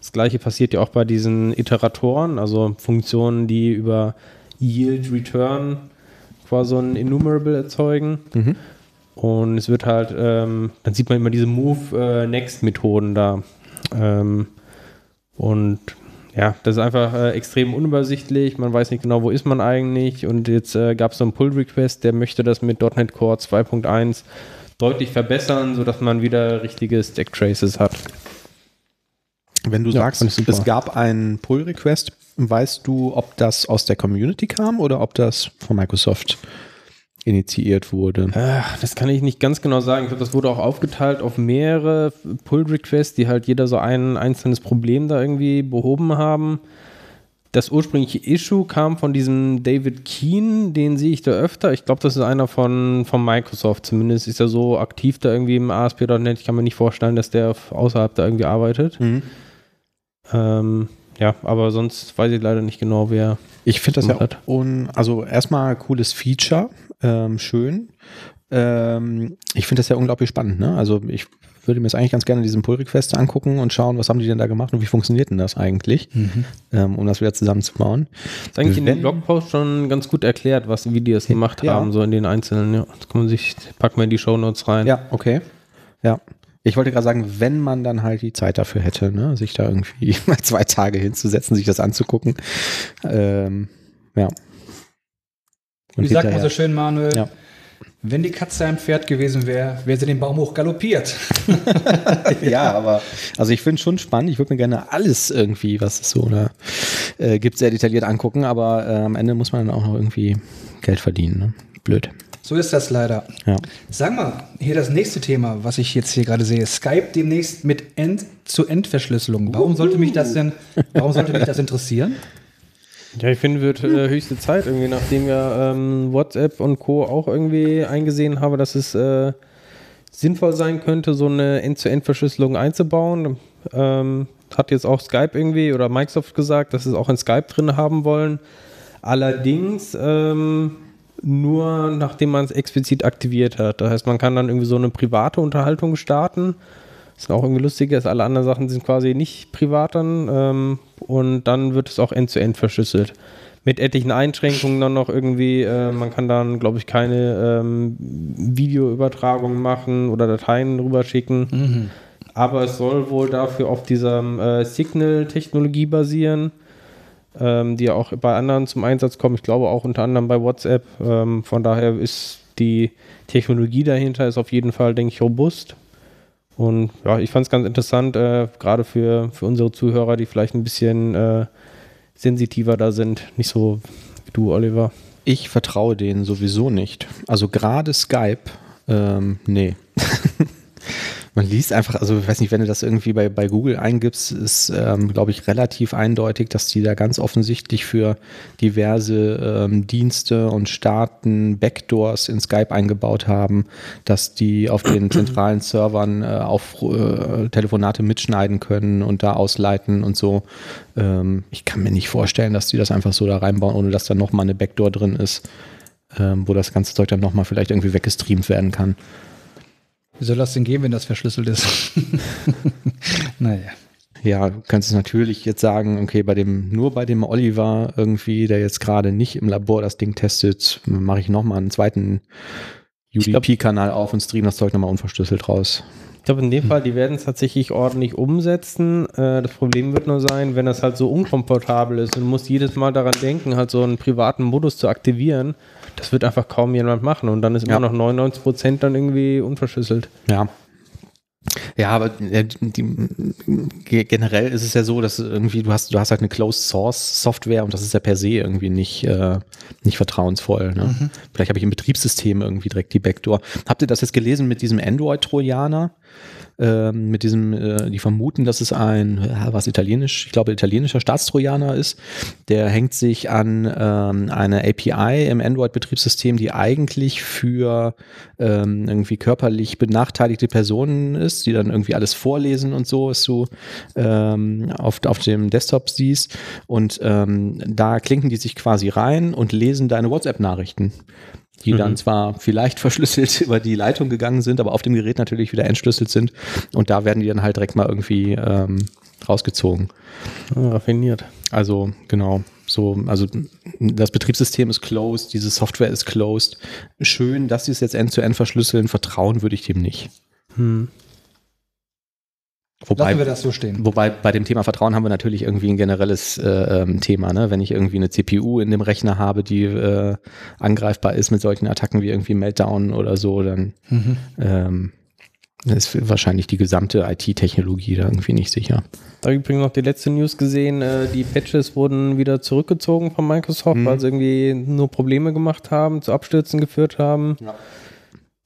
Das gleiche passiert ja auch bei diesen Iteratoren, also Funktionen, die über Yield, Return quasi so ein Enumerable erzeugen. Mhm. Und es wird halt, ähm, dann sieht man immer diese Move-Next-Methoden äh, da. Ähm, und ja, das ist einfach äh, extrem unübersichtlich. Man weiß nicht genau, wo ist man eigentlich. Und jetzt äh, gab es so einen Pull-Request, der möchte das mit .NET Core 2.1 deutlich verbessern, sodass man wieder richtige Stack-Traces hat. Wenn du ja, sagst, es gab einen Pull-Request, weißt du, ob das aus der Community kam oder ob das von Microsoft initiiert wurde? Ach, das kann ich nicht ganz genau sagen. Ich glaube, das wurde auch aufgeteilt auf mehrere Pull-Requests, die halt jeder so ein einzelnes Problem da irgendwie behoben haben. Das ursprüngliche Issue kam von diesem David Keen, den sehe ich da öfter. Ich glaube, das ist einer von, von Microsoft. Zumindest ist er so aktiv da irgendwie im ASP.NET. Ich kann mir nicht vorstellen, dass der außerhalb da irgendwie arbeitet. Mhm. Ähm, ja, aber sonst weiß ich leider nicht genau, wer. Ich finde das ja hat. Un, also erstmal cooles Feature, ähm, schön. Ähm, ich finde das ja unglaublich spannend. Ne? Also ich würde mir jetzt eigentlich ganz gerne diesen Pull-Request angucken und schauen, was haben die denn da gemacht und wie funktioniert denn das eigentlich, mhm. ähm, um das wieder zusammenzubauen. Das ist eigentlich in dem Blogpost schon ganz gut erklärt, was, wie die das gemacht ja. haben, so in den einzelnen. Ja. Das kann man sich, packen wir in die Show Notes rein. Ja, okay. Ja. Ich wollte gerade sagen, wenn man dann halt die Zeit dafür hätte, ne, sich da irgendwie mal zwei Tage hinzusetzen, sich das anzugucken. Ähm, ja. Und Wie sagt man so schön, Manuel? Ja. Wenn die Katze ein Pferd gewesen wäre, wäre sie den Baum hoch galoppiert. ja, aber also ich finde schon spannend. Ich würde mir gerne alles irgendwie, was es so äh, gibt, sehr detailliert angucken, aber äh, am Ende muss man dann auch noch irgendwie Geld verdienen. Ne? Blöd. So ist das leider. Ja. Sag mal, hier das nächste Thema, was ich jetzt hier gerade sehe. Skype demnächst mit End-zu-End-Verschlüsselung. Warum sollte mich das denn, warum sollte mich das interessieren? Ja, ich finde, wird äh, höchste Zeit irgendwie, nachdem ja ähm, WhatsApp und Co. auch irgendwie eingesehen haben, dass es äh, sinnvoll sein könnte, so eine End-zu-End-Verschlüsselung einzubauen. Ähm, hat jetzt auch Skype irgendwie oder Microsoft gesagt, dass sie es auch in Skype drin haben wollen. Allerdings ähm, nur nachdem man es explizit aktiviert hat. Das heißt, man kann dann irgendwie so eine private Unterhaltung starten. Das ist auch irgendwie lustig, dass alle anderen Sachen sind quasi nicht privat dann. Ähm, und dann wird es auch end-zu-end -end verschlüsselt. Mit etlichen Einschränkungen dann noch irgendwie. Äh, man kann dann, glaube ich, keine ähm, Videoübertragungen machen oder Dateien rüberschicken. Mhm. Aber es soll wohl dafür auf dieser äh, Signal-Technologie basieren ähm, die auch bei anderen zum Einsatz kommen. Ich glaube auch unter anderem bei WhatsApp. Ähm, von daher ist die Technologie dahinter ist auf jeden Fall, denke ich, robust. Und ja, ich fand es ganz interessant, äh, gerade für, für unsere Zuhörer, die vielleicht ein bisschen äh, sensitiver da sind. Nicht so wie du, Oliver. Ich vertraue denen sowieso nicht. Also gerade Skype, ähm, nee. Man liest einfach, also ich weiß nicht, wenn du das irgendwie bei, bei Google eingibst, ist, ähm, glaube ich, relativ eindeutig, dass die da ganz offensichtlich für diverse ähm, Dienste und Staaten Backdoors in Skype eingebaut haben, dass die auf den zentralen Servern äh, auf äh, Telefonate mitschneiden können und da ausleiten und so. Ähm, ich kann mir nicht vorstellen, dass die das einfach so da reinbauen, ohne dass da nochmal eine Backdoor drin ist, ähm, wo das ganze Zeug dann nochmal vielleicht irgendwie weggestreamt werden kann. Wie soll das denn gehen, wenn das verschlüsselt ist? naja. Ja, du kannst es natürlich jetzt sagen, okay, bei dem, nur bei dem Oliver irgendwie, der jetzt gerade nicht im Labor das Ding testet, mache ich nochmal einen zweiten UDP-Kanal auf und stream das Zeug nochmal unverschlüsselt raus. Glaube, in dem Fall, die werden es tatsächlich ordentlich umsetzen. Äh, das Problem wird nur sein, wenn das halt so unkomfortabel ist und du musst jedes Mal daran denken, halt so einen privaten Modus zu aktivieren. Das wird einfach kaum jemand machen und dann ist immer Ja. noch 99 Prozent dann irgendwie unverschlüsselt. Ja. Ja, aber die, ge- generell ist es ja so, dass irgendwie du hast, du hast halt eine Closed Source Software und das ist ja per se irgendwie nicht, äh, nicht vertrauensvoll. Ne? Vielleicht habe ich im Betriebssystem irgendwie direkt die Backdoor. Habt ihr das jetzt gelesen mit diesem Android-Trojaner? Ähm, mit diesem, äh, die vermuten, dass es ein, ja, was italienisch, ich glaube, italienischer Staatstrojaner ist. Der hängt sich an ähm, eine API im Android-Betriebssystem, die eigentlich für ähm, irgendwie körperlich benachteiligte Personen ist, die dann irgendwie alles vorlesen und so, was du ähm, auf, auf dem Desktop siehst. Und ähm, da klinken die sich quasi rein und lesen deine WhatsApp-Nachrichten die dann zwar vielleicht verschlüsselt über die Leitung gegangen sind, aber auf dem Gerät natürlich wieder entschlüsselt sind. Und da werden die dann halt direkt mal irgendwie ähm, rausgezogen. Ja, raffiniert. Also genau, so, also das Betriebssystem ist closed, diese Software ist closed. Schön, dass sie es jetzt end-zu-end verschlüsseln, vertrauen würde ich dem nicht. Hm. Wobei, Lassen wir das so stehen. Wobei bei dem Thema Vertrauen haben wir natürlich irgendwie ein generelles äh, ähm, Thema. Ne? Wenn ich irgendwie eine CPU in dem Rechner habe, die äh, angreifbar ist mit solchen Attacken wie irgendwie Meltdown oder so, dann Mhm. ähm, ist wahrscheinlich die gesamte IT-Technologie da irgendwie nicht sicher. Da habe ich übrigens noch die letzte News gesehen. Äh, die Patches wurden wieder zurückgezogen von Microsoft, Mhm. weil sie irgendwie nur Probleme gemacht haben, zu Abstürzen geführt haben.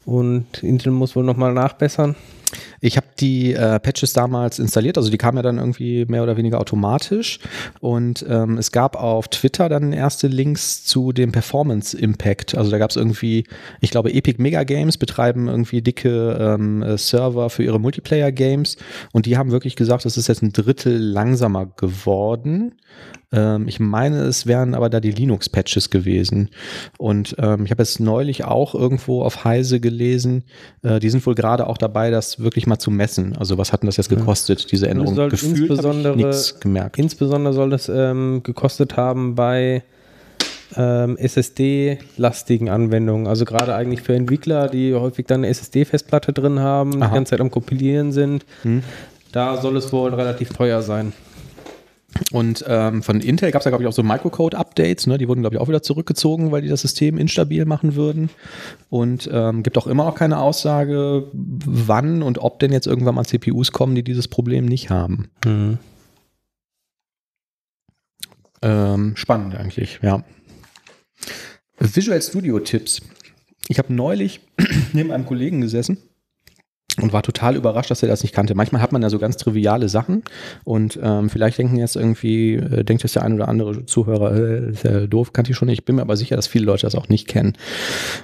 Und Intel muss wohl nochmal nachbessern. Ich habe die äh, Patches damals installiert, also die kamen ja dann irgendwie mehr oder weniger automatisch. Und ähm, es gab auf Twitter dann erste Links zu dem Performance Impact. Also da gab es irgendwie, ich glaube, Epic Mega Games betreiben irgendwie dicke ähm, äh, Server für ihre Multiplayer-Games. Und die haben wirklich gesagt, es ist jetzt ein Drittel langsamer geworden. Ähm, ich meine, es wären aber da die Linux-Patches gewesen. Und ähm, ich habe jetzt neulich auch irgendwo auf Heise gelesen, äh, die sind wohl gerade auch dabei, das wirklich mal zu messen. Also was hat denn das jetzt gekostet, diese Änderung? soll Gefühlt habe ich insbesondere- nichts gemerkt. Insbesondere soll das ähm, gekostet haben bei ähm, SSD-lastigen Anwendungen. Also gerade eigentlich für Entwickler, die häufig dann eine SSD-Festplatte drin haben, Aha. die ganze Zeit am Kompilieren sind. Hm. Da soll es wohl relativ teuer sein. Und ähm, von Intel gab es ja, glaube ich, auch so Microcode-Updates. Ne? Die wurden, glaube ich, auch wieder zurückgezogen, weil die das System instabil machen würden. Und ähm, gibt auch immer noch keine Aussage, wann und ob denn jetzt irgendwann mal CPUs kommen, die dieses Problem nicht haben. Ähm, spannend eigentlich, ja. Visual Studio Tipps. Ich habe neulich neben einem Kollegen gesessen und war total überrascht, dass er das nicht kannte. Manchmal hat man ja so ganz triviale Sachen und ähm, vielleicht denken jetzt irgendwie, äh, denkt jetzt der ein oder andere Zuhörer, äh, ist ja doof, kannte ich schon nicht. Ich bin mir aber sicher, dass viele Leute das auch nicht kennen.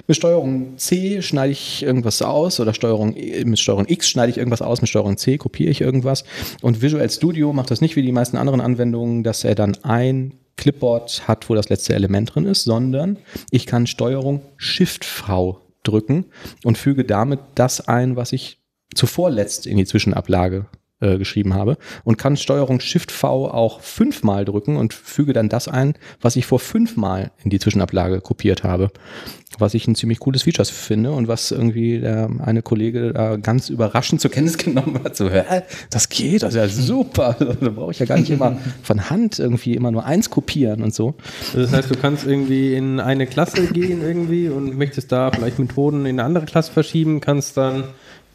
Mit Steuerung C schneide ich irgendwas aus oder Steuerung, E- mit Steuerung X schneide ich irgendwas aus, mit Steuerung C kopiere ich irgendwas. Und Visual Studio macht das nicht wie die meisten anderen Anwendungen, dass er dann ein Clipboard hat, wo das letzte Element drin ist, sondern ich kann Steuerung Shift V drücken und füge damit das ein, was ich zuvor letzt in die Zwischenablage äh, geschrieben habe und kann Steuerung Shift V auch fünfmal drücken und füge dann das ein, was ich vor fünfmal in die Zwischenablage kopiert habe. Was ich ein ziemlich cooles Feature finde und was irgendwie der eine Kollege da ganz überraschend zur Kenntnis genommen hat. So, hä, das geht, das ist ja super. Da brauche ich ja gar nicht immer von Hand irgendwie immer nur eins kopieren und so. Das heißt, du kannst irgendwie in eine Klasse gehen irgendwie und möchtest da vielleicht Methoden in eine andere Klasse verschieben, kannst dann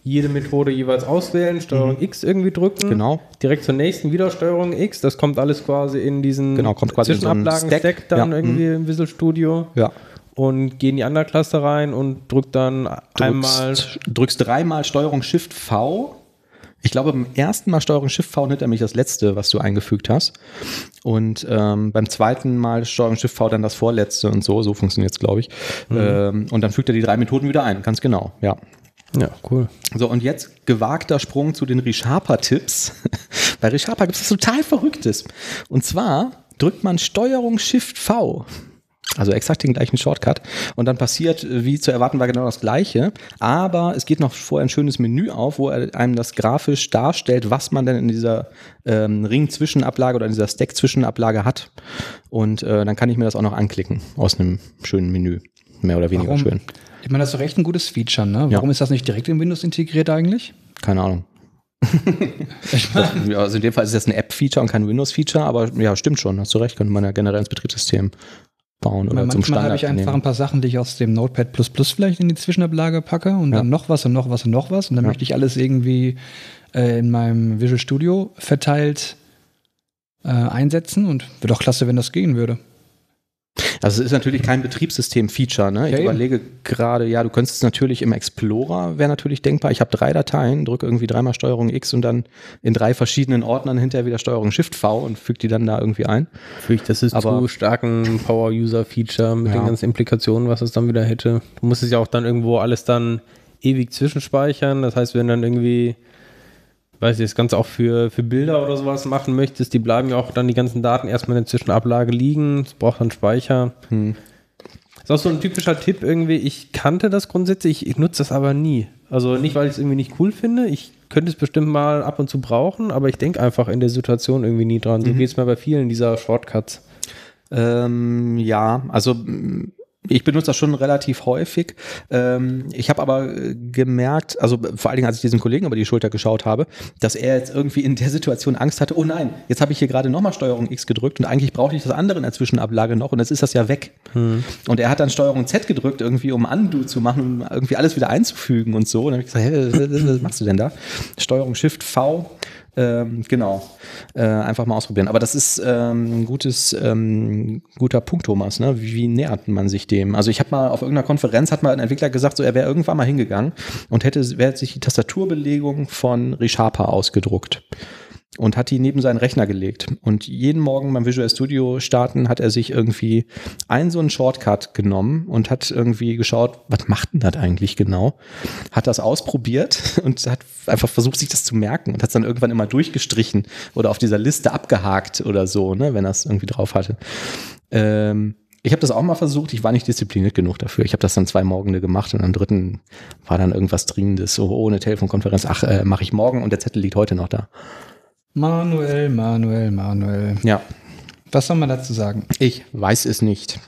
jede Methode jeweils auswählen, Steuerung X irgendwie drücken. Genau. Direkt zur nächsten wieder Steuerung X. Das kommt alles quasi in diesen Genau, kommt quasi in so Zwischenablagen-Stack Stack. dann Ja, irgendwie im Visual Studio Ja. und geh in die andere Klasse rein und drück dann einmal. drückst, drückst dreimal Steuerung Shift V. Ich glaube, beim ersten Mal Steuerung Shift V nimmt er nämlich das letzte, was du eingefügt hast. Und ähm, beim zweiten Mal Steuerung Shift V dann das vorletzte und so. So funktioniert es, glaube ich. Ähm, und dann fügt er die drei Methoden wieder ein. Ganz genau, ja. Ja, cool. So, und jetzt gewagter Sprung zu den ReSharper-Tipps. Bei ReSharper gibt es was total Verrücktes. Und zwar drückt man Steuerung Shift V. Also exakt den gleichen Shortcut. Und dann passiert, wie zu erwarten war, genau das Gleiche. Aber es geht noch vorher ein schönes Menü auf, wo er einem das grafisch darstellt, was man denn in dieser ähm, Ring-Zwischenablage oder in dieser Stack-Zwischenablage hat. Und äh, dann kann ich mir das auch noch anklicken aus einem schönen Menü. Mehr oder weniger Warum? schön. Ich meine, das ist doch echt ein gutes Feature, ne? Ja. Warum ist das nicht direkt in Windows integriert eigentlich? keine Ahnung. also in dem Fall ist das ein App-Feature und kein Windows-Feature, aber ja, stimmt schon, hast du recht, könnte man ja generell ins Betriebssystem bauen oder zum Standard habe ich einfach nehmen. ein paar Sachen, die ich aus dem Notepad vielleicht in die Zwischenablage packe und ja. dann noch was und noch was und noch was und dann ja. möchte ich alles irgendwie äh, in meinem Visual Studio verteilt äh, einsetzen und wäre doch klasse, wenn das gehen würde. Also es ist natürlich kein Betriebssystem-Feature. Ne? Ich ja, überlege gerade, ja, du könntest es natürlich im Explorer, wäre natürlich denkbar. Ich habe drei Dateien, drücke irgendwie dreimal Steuerung X und dann in drei verschiedenen Ordnern hinterher wieder Steuerung Shift V und füge die dann da irgendwie ein. Fühle ich, das ist Aber, zu stark ein Power-User-Feature mit ja. den ganzen Implikationen, was es dann wieder hätte. Du musst es ja auch dann irgendwo alles dann ewig zwischenspeichern. Das heißt, wenn dann irgendwie weiß ich, das Ganze auch für, für Bilder oder sowas machen möchtest, die bleiben ja auch dann die ganzen Daten erstmal in der Zwischenablage liegen. Es braucht dann Speicher. Hm. ist auch so ein typischer Tipp irgendwie. Ich kannte das grundsätzlich, ich, ich nutze das aber nie. Also nicht, weil ich es irgendwie nicht cool finde. Ich könnte es bestimmt mal ab und zu brauchen, aber ich denke einfach in der Situation irgendwie nie dran. So mhm. geht es mir bei vielen dieser Shortcuts. Ähm, ja, also ich benutze das schon relativ häufig. Ähm, ich habe aber äh, gemerkt, also vor allen Dingen, als ich diesen Kollegen über die Schulter geschaut habe, dass er jetzt irgendwie in der Situation Angst hatte, oh nein, jetzt habe ich hier gerade nochmal Steuerung X gedrückt und eigentlich brauche ich das andere in der Zwischenablage noch und jetzt ist das ja weg. Hm. Und er hat dann Steuerung Z gedrückt, irgendwie um Undo zu machen, um irgendwie alles wieder einzufügen und so. Und dann habe ich gesagt, hä, was machst du denn da? Steuerung Shift V ähm, genau. Äh, einfach mal ausprobieren. Aber das ist ähm, ein gutes, ähm, guter Punkt, Thomas. Ne? Wie, wie, nähert man sich dem? Also ich habe mal auf irgendeiner Konferenz hat mal ein Entwickler gesagt, so er wäre irgendwann mal hingegangen und hätte, sich die Tastaturbelegung von Richapa ausgedruckt und hat die neben seinen Rechner gelegt. Und jeden Morgen beim Visual Studio starten hat er sich irgendwie einen so einen Shortcut genommen und hat irgendwie geschaut, was macht denn das eigentlich genau? Hat das ausprobiert und hat einfach versucht, sich das zu merken und hat es dann irgendwann immer durchgestrichen oder auf dieser Liste abgehakt oder so, ne, wenn er es irgendwie drauf hatte. Ähm, ich habe das auch mal versucht, ich war nicht diszipliniert genug dafür. Ich habe das dann zwei Morgende gemacht und am dritten war dann irgendwas Dringendes, so ohne Telefonkonferenz, ach, äh, mache ich morgen und der Zettel liegt heute noch da. Manuel, Manuel, Manuel. Ja. Was soll man dazu sagen? Ich weiß es nicht.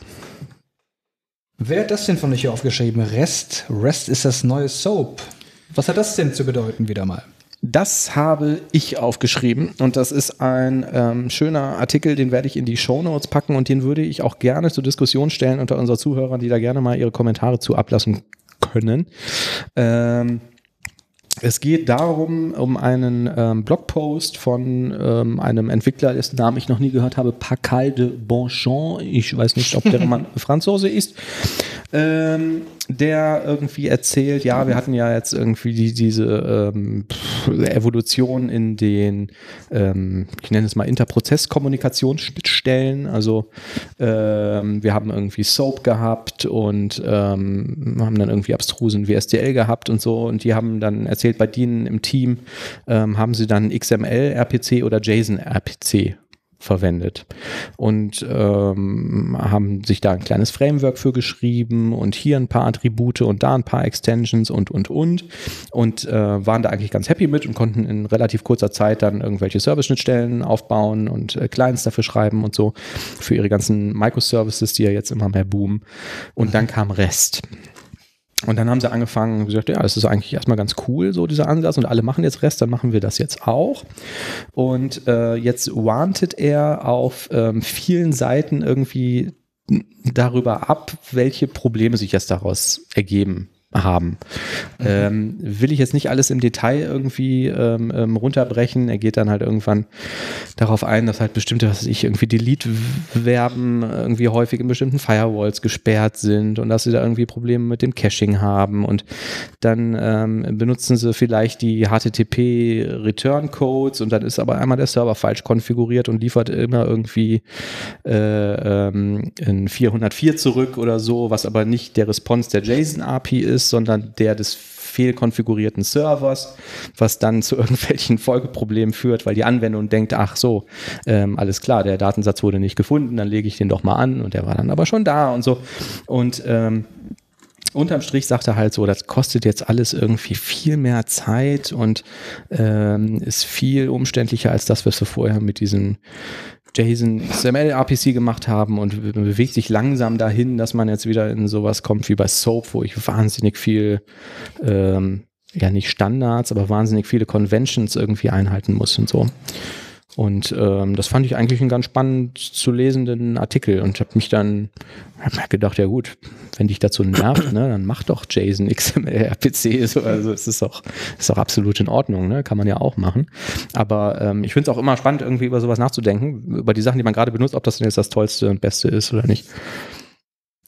Wer hat das denn von euch hier aufgeschrieben? Rest. Rest ist das neue Soap. Was hat das denn zu bedeuten wieder mal? Das habe ich aufgeschrieben und das ist ein ähm, schöner Artikel, den werde ich in die Show Notes packen und den würde ich auch gerne zur Diskussion stellen unter unseren Zuhörern, die da gerne mal ihre Kommentare zu ablassen können. Ähm, es geht darum, um einen ähm, Blogpost von ähm, einem Entwickler, dessen Namen ich noch nie gehört habe, Pascal de Bonchamp. Ich weiß nicht, ob der Mann Franzose ist. Ähm, der irgendwie erzählt, ja, wir hatten ja jetzt irgendwie die, diese ähm, Evolution in den, ähm, ich nenne es mal Interprozesskommunikationsschnittstellen. Also ähm, wir haben irgendwie SOAP gehabt und haben dann irgendwie abstrusen WSDL gehabt und so. Und die haben dann erzählt, bei denen im Team ähm, haben sie dann XML RPC oder JSON RPC verwendet und ähm, haben sich da ein kleines Framework für geschrieben und hier ein paar Attribute und da ein paar Extensions und und und und äh, waren da eigentlich ganz happy mit und konnten in relativ kurzer Zeit dann irgendwelche Service-Schnittstellen aufbauen und äh, Clients dafür schreiben und so für ihre ganzen Microservices, die ja jetzt immer mehr boomen. Und dann kam Rest. Und dann haben sie angefangen und gesagt, ja, es ist eigentlich erstmal ganz cool, so dieser Ansatz und alle machen jetzt Rest, dann machen wir das jetzt auch. Und äh, jetzt wanted er auf ähm, vielen Seiten irgendwie darüber ab, welche Probleme sich jetzt daraus ergeben haben. Mhm. Ähm, will ich jetzt nicht alles im Detail irgendwie ähm, ähm, runterbrechen. Er geht dann halt irgendwann darauf ein, dass halt bestimmte, was ich, irgendwie Delete-Verben irgendwie häufig in bestimmten Firewalls gesperrt sind und dass sie da irgendwie Probleme mit dem Caching haben und dann ähm, benutzen sie vielleicht die HTTP-Return-Codes und dann ist aber einmal der Server falsch konfiguriert und liefert immer irgendwie äh, ähm, in 404 zurück oder so, was aber nicht der Response der JSON-API ist ist, sondern der des fehlkonfigurierten Servers, was dann zu irgendwelchen Folgeproblemen führt, weil die Anwendung denkt, ach so, ähm, alles klar, der Datensatz wurde nicht gefunden, dann lege ich den doch mal an und der war dann aber schon da und so. Und ähm, unterm Strich sagt er halt so, das kostet jetzt alles irgendwie viel mehr Zeit und ähm, ist viel umständlicher als das, was wir vorher mit diesen JSON XML RPC gemacht haben und bewegt sich langsam dahin, dass man jetzt wieder in sowas kommt wie bei Soap, wo ich wahnsinnig viel ähm, ja nicht Standards, aber wahnsinnig viele Conventions irgendwie einhalten muss und so. Und ähm, das fand ich eigentlich einen ganz spannend zu lesenden Artikel und habe mich dann hab gedacht, ja gut, wenn dich dazu nervt, ne, dann mach doch JSON XML RPC. So, also es ist auch, ist auch absolut in Ordnung, ne? kann man ja auch machen. Aber ähm, ich finde es auch immer spannend, irgendwie über sowas nachzudenken, über die Sachen, die man gerade benutzt, ob das denn jetzt das Tollste und Beste ist oder nicht.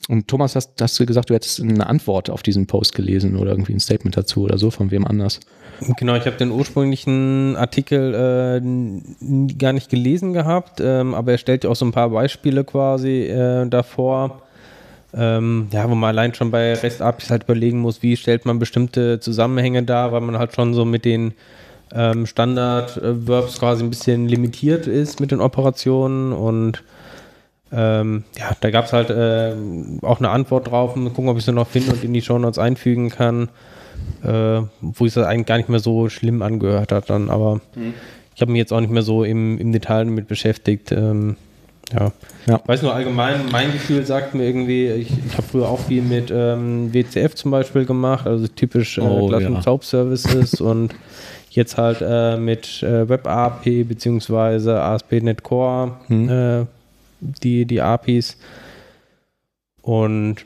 Und Thomas, hast, hast du gesagt, du hättest eine Antwort auf diesen Post gelesen oder irgendwie ein Statement dazu oder so, von wem anders? Genau, ich habe den ursprünglichen Artikel äh, gar nicht gelesen gehabt, ähm, aber er stellt ja auch so ein paar Beispiele quasi äh, davor, ähm, ja, wo man allein schon bei REST-APIs halt überlegen muss, wie stellt man bestimmte Zusammenhänge dar, weil man halt schon so mit den ähm, Standard-Verbs quasi ein bisschen limitiert ist mit den Operationen und ähm, ja, da gab es halt äh, auch eine Antwort drauf. Mal gucken, ob ich sie noch finde und in die Show Notes einfügen kann, äh, wo es eigentlich gar nicht mehr so schlimm angehört hat dann. Aber mhm. ich habe mich jetzt auch nicht mehr so im, im Detail damit beschäftigt. Ähm, ja. ja. Weiß nur allgemein, mein Gefühl sagt mir irgendwie, ich, ich habe früher auch viel mit ähm, WCF zum Beispiel gemacht, also typisch äh, oh, ja. Services und jetzt halt äh, mit äh, WebAP bzw. ASP.NET Core hm. äh, die, die APIs. Und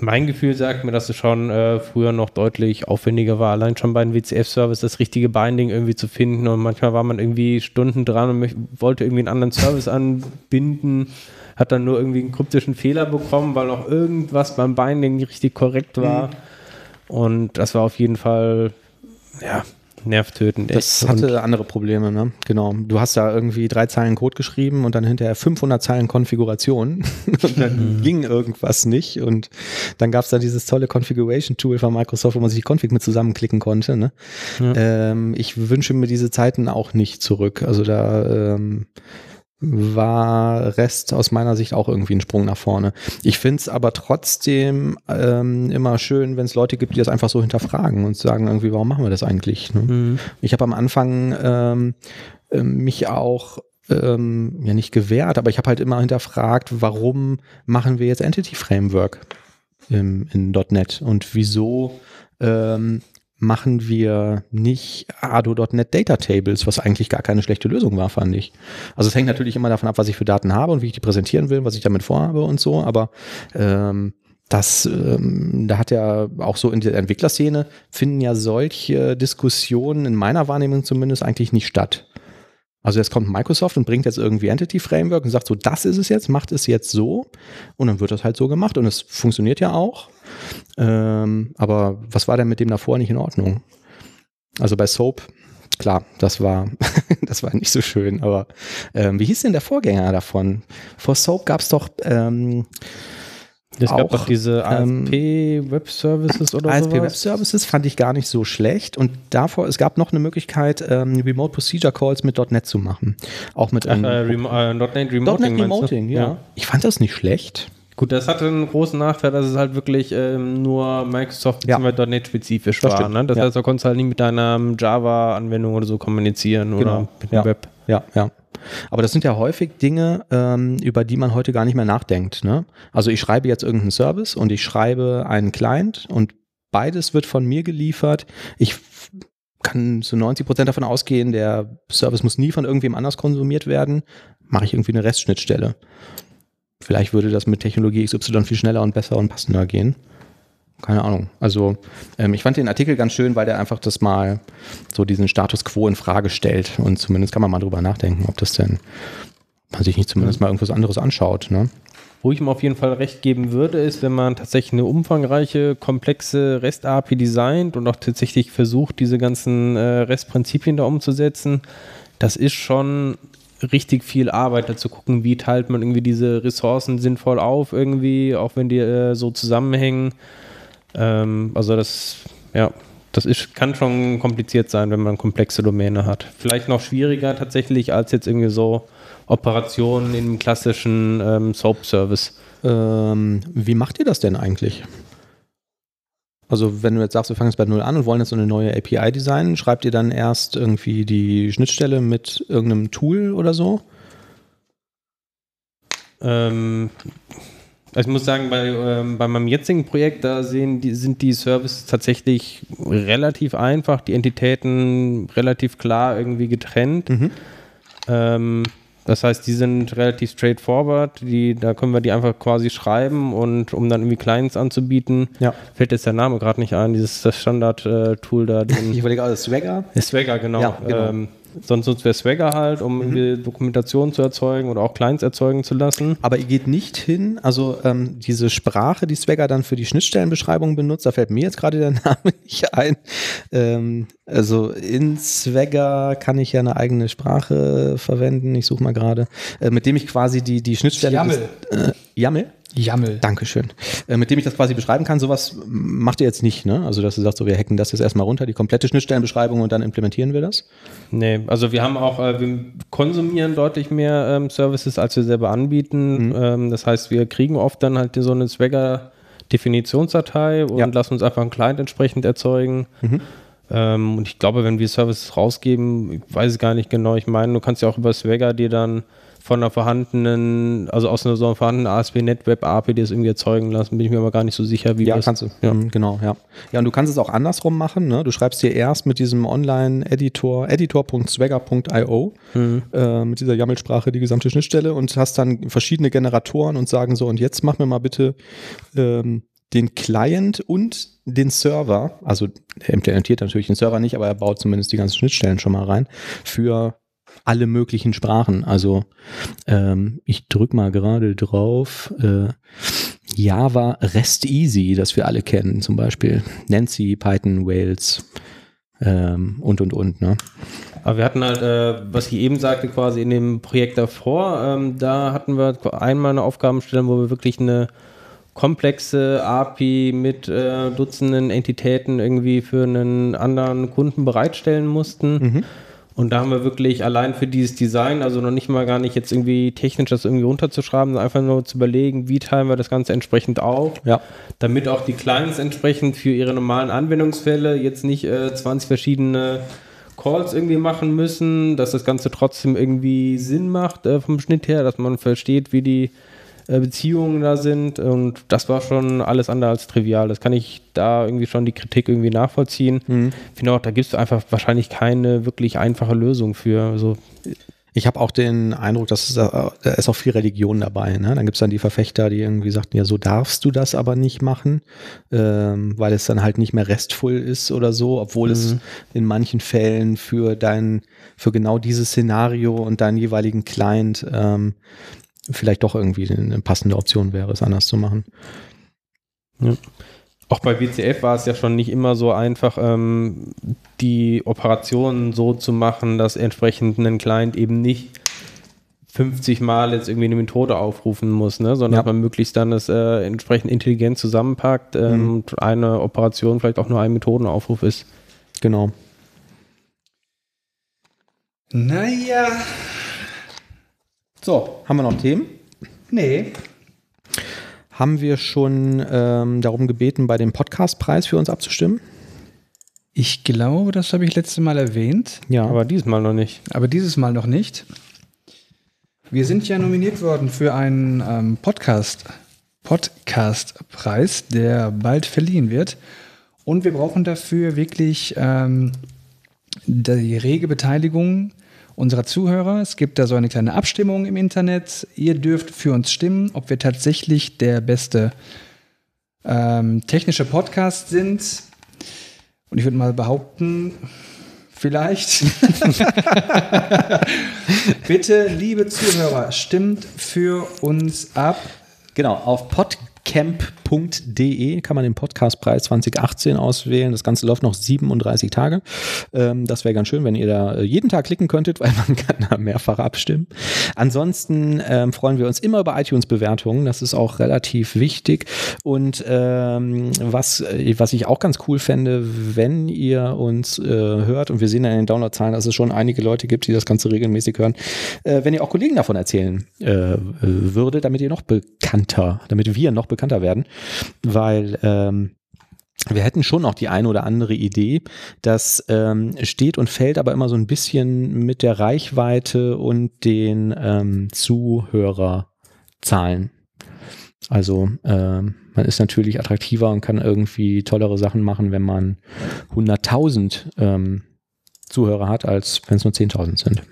mein Gefühl sagt mir, dass es schon äh, früher noch deutlich aufwendiger war, allein schon bei einem WCF-Service das richtige Binding irgendwie zu finden. Und manchmal war man irgendwie Stunden dran und wollte irgendwie einen anderen Service anbinden, hat dann nur irgendwie einen kryptischen Fehler bekommen, weil auch irgendwas beim Binding nicht richtig korrekt war. Mhm. Und das war auf jeden Fall, ja, nervtötend. Das echt. hatte andere Probleme, ne? Genau. Du hast da irgendwie drei Zeilen Code geschrieben und dann hinterher 500 Zeilen Konfiguration und dann mhm. ging irgendwas nicht und dann gab es da dieses tolle Configuration-Tool von Microsoft, wo man sich die Config mit zusammenklicken konnte. Ne? Ja. Ähm, ich wünsche mir diese Zeiten auch nicht zurück. Also da ähm, war Rest aus meiner Sicht auch irgendwie ein Sprung nach vorne. Ich finde es aber trotzdem ähm, immer schön, wenn es Leute gibt, die das einfach so hinterfragen und sagen irgendwie, warum machen wir das eigentlich? Ne? Mhm. Ich habe am Anfang ähm, äh, mich auch ähm, ja nicht gewehrt, aber ich habe halt immer hinterfragt, warum machen wir jetzt Entity Framework im, in .NET und wieso ähm, machen wir nicht ADO.NET Data Tables, was eigentlich gar keine schlechte Lösung war, fand ich. Also es hängt natürlich immer davon ab, was ich für Daten habe und wie ich die präsentieren will, was ich damit vorhabe und so, aber ähm, das, ähm, da hat ja auch so in der Entwicklerszene finden ja solche Diskussionen in meiner Wahrnehmung zumindest eigentlich nicht statt. Also jetzt kommt Microsoft und bringt jetzt irgendwie Entity Framework und sagt so, das ist es jetzt, macht es jetzt so und dann wird das halt so gemacht und es funktioniert ja auch. Ähm, aber was war denn mit dem davor nicht in Ordnung? Also bei Soap, klar, das war, das war nicht so schön, aber ähm, wie hieß denn der Vorgänger davon? Vor Soap gab es doch ähm, es gab auch diese ASP ähm, Web Services oder ASP sowas. Web Services fand ich gar nicht so schlecht und davor, es gab noch eine Möglichkeit, ähm, Remote Procedure Calls mit .NET zu machen. Auch mit einem, äh, Remo äh, .NET Remoting. .NET Remoting, ja. ja. Ich fand das nicht schlecht. Gut, das hatte einen großen Nachteil, dass es halt wirklich ähm, nur Microsoft bzw. .NET spezifisch das war. Ne? Das ja. heißt, du konntest halt nicht mit deiner Java-Anwendung oder so kommunizieren genau. oder mit dem ja. Web. Ja, ja. Aber das sind ja häufig Dinge, ähm, über die man heute gar nicht mehr nachdenkt. Ne? Also ich schreibe jetzt irgendeinen Service und ich schreibe einen Client und beides wird von mir geliefert. Ich kann zu 90 Prozent davon ausgehen, der Service muss nie von irgendwem anders konsumiert werden. Mache ich irgendwie eine Restschnittstelle. Vielleicht würde das mit Technologie XY viel schneller und besser und passender gehen. Keine Ahnung. Also ähm, ich fand den Artikel ganz schön, weil der einfach das mal so diesen Status quo in Frage stellt. Und zumindest kann man mal drüber nachdenken, ob das denn man sich nicht zumindest mal irgendwas anderes anschaut. Ne? Wo ich ihm auf jeden Fall recht geben würde, ist, wenn man tatsächlich eine umfangreiche, komplexe REST-API designt und auch tatsächlich versucht, diese ganzen äh, REST-Prinzipien da umzusetzen, das ist schon richtig viel Arbeit, da zu gucken, wie teilt man irgendwie diese Ressourcen sinnvoll auf, irgendwie, auch wenn die äh, so zusammenhängen. Ähm, also das, ja, das ist, kann schon kompliziert sein, wenn man komplexe Domäne hat. Vielleicht noch schwieriger tatsächlich als jetzt irgendwie so Operationen im klassischen ähm, Soap-Service. Ähm, wie macht ihr das denn eigentlich? Also wenn du jetzt sagst, wir fangen jetzt bei Null an und wollen jetzt so eine neue API designen, schreibt ihr dann erst irgendwie die Schnittstelle mit irgendeinem Tool oder so? Ähm, Also ich muss sagen, bei, ähm, bei meinem jetzigen Projekt, da sehen die, sind die Services tatsächlich relativ einfach, die Entitäten relativ klar irgendwie getrennt. Mhm. Ähm, das heißt, die sind relativ straightforward, die, da können wir die einfach quasi schreiben und um dann irgendwie Clients anzubieten, Ja. fällt jetzt der Name gerade nicht ein, dieses das Standard-Tool da. Den, Ich überlege, also Swagger. Swagger, genau. Ja, genau. Ähm, sonst nutzt wir Swagger halt, um irgendwie Dokumentation zu erzeugen oder auch Clients erzeugen zu lassen. Aber ihr geht nicht hin, also ähm, diese Sprache, die Swagger dann für die Schnittstellenbeschreibung benutzt, da fällt mir jetzt gerade der Name nicht ein. Ähm, also in Swagger kann ich ja eine eigene Sprache verwenden, ich suche mal gerade, äh, mit dem ich quasi die, die Schnittstelle. YAML. Äh, YAML? Jammel. Dankeschön. Äh, mit dem ich das quasi beschreiben kann. Sowas macht ihr jetzt nicht, ne? Also, dass du sagst, so, wir hacken das jetzt erstmal runter, die komplette Schnittstellenbeschreibung und dann implementieren wir das? Nee, also wir haben auch, äh, wir konsumieren deutlich mehr ähm, Services, als wir selber anbieten. Ähm, das heißt, wir kriegen oft dann halt so eine Swagger-Definitionsdatei und Ja. lassen uns einfach einen Client entsprechend erzeugen. Ähm, und ich glaube, wenn wir Services rausgeben, ich weiß es gar nicht genau, ich meine, du kannst ja auch über Swagger dir dann von einer vorhandenen, also aus einer so einer vorhandenen ASP.NET-Web-API das irgendwie erzeugen lassen, bin ich mir aber gar nicht so sicher, wie Ja, das- kannst du. Ja. Mhm, genau, ja. Ja, und du kannst es auch andersrum machen. Ne? Du schreibst dir erst mit diesem Online-Editor, editor.swagger.io, äh, mit dieser YAML-Sprache die gesamte Schnittstelle und hast dann verschiedene Generatoren und sagen so, und jetzt mach mir mal bitte ähm, den Client und den Server, also er implementiert natürlich den Server nicht, aber er baut zumindest die ganzen Schnittstellen schon mal rein, für alle möglichen Sprachen. Also ähm, ich drück mal gerade drauf. Äh, Java REST Easy, das wir alle kennen, zum Beispiel Nancy, Python, Wales ähm, und und und. Ne? Aber wir hatten halt, äh, was ich eben sagte, quasi in dem Projekt davor, ähm, da hatten wir einmal eine Aufgabenstellung, wo wir wirklich eine komplexe API mit äh, Dutzenden Entitäten irgendwie für einen anderen Kunden bereitstellen mussten. Und da haben wir wirklich allein für dieses Design, also noch nicht mal gar nicht jetzt irgendwie technisch das irgendwie runterzuschreiben, sondern einfach nur zu überlegen, wie teilen wir das Ganze entsprechend auf, Ja. damit auch die Clients entsprechend für ihre normalen Anwendungsfälle jetzt nicht äh, 20 verschiedene Calls irgendwie machen müssen, dass das Ganze trotzdem irgendwie Sinn macht äh, vom Schnitt her, dass man versteht, wie die Beziehungen da sind und das war schon alles andere als trivial. Das kann ich da irgendwie schon die Kritik irgendwie nachvollziehen. Ich finde auch, da gibt es einfach wahrscheinlich keine wirklich einfache Lösung für. Also, Ich habe auch den Eindruck, dass es, äh, da ist auch viel Religion dabei. Ne? Dann gibt's dann die Verfechter, die irgendwie sagten, ja, so darfst du das aber nicht machen, ähm, weil es dann halt nicht mehr restvoll ist oder so, obwohl es in manchen Fällen für dein, für genau dieses Szenario und deinen jeweiligen Client ähm, vielleicht doch irgendwie eine passende Option wäre, es anders zu machen. auch bei WCF war es ja schon nicht immer so einfach, ähm, die Operationen so zu machen, dass entsprechend ein Client eben nicht 50 Mal jetzt irgendwie eine Methode aufrufen muss, ne? sondern Ja. dass man möglichst dann das äh, entsprechend intelligent zusammenpackt ähm, und eine Operation vielleicht auch nur ein Methodenaufruf ist. Genau. Naja, So, haben wir noch Themen? nee. Haben wir schon ähm, darum gebeten, bei dem Podcastpreis für uns abzustimmen? Ich glaube, das habe ich letztes Mal erwähnt, Ja. Aber diesmal noch nicht. aber dieses Mal noch nicht. Wir sind ja nominiert worden für einen ähm, Podcast, Podcastpreis, der bald verliehen wird. Und wir brauchen dafür wirklich ähm, die rege Beteiligung unserer Zuhörer. Es gibt da so eine kleine Abstimmung im Internet. Ihr dürft für uns stimmen, ob wir tatsächlich der beste ähm, technische Podcast sind. Und ich würde mal behaupten, vielleicht. Bitte, liebe Zuhörer, stimmt für uns ab. Genau, auf podcamp.de kann man den Podcastpreis 2018 auswählen. Das Ganze läuft noch 37 Tage. Ähm, das wäre ganz schön, wenn ihr da äh, jeden Tag klicken könntet, weil man kann da mehrfach abstimmen. Ansonsten ähm, freuen wir uns immer über iTunes-Bewertungen. Das ist auch relativ wichtig. Und ähm, was, äh, was ich auch ganz cool fände, wenn ihr uns äh, hört, und wir sehen in den Downloadzahlen, dass es schon einige Leute gibt, die das Ganze regelmäßig hören, äh, wenn ihr auch Kollegen davon erzählen äh, würde, damit ihr noch bekannter, damit wir noch bekannter werden, weil ähm, wir hätten schon noch die eine oder andere Idee. Das ähm, steht und fällt aber immer so ein bisschen mit der Reichweite und den ähm, Zuhörerzahlen. Also ähm, man ist natürlich attraktiver und kann irgendwie tollere Sachen machen, wenn man 100.000 ähm, Zuhörer hat, als wenn es nur 10.000 sind.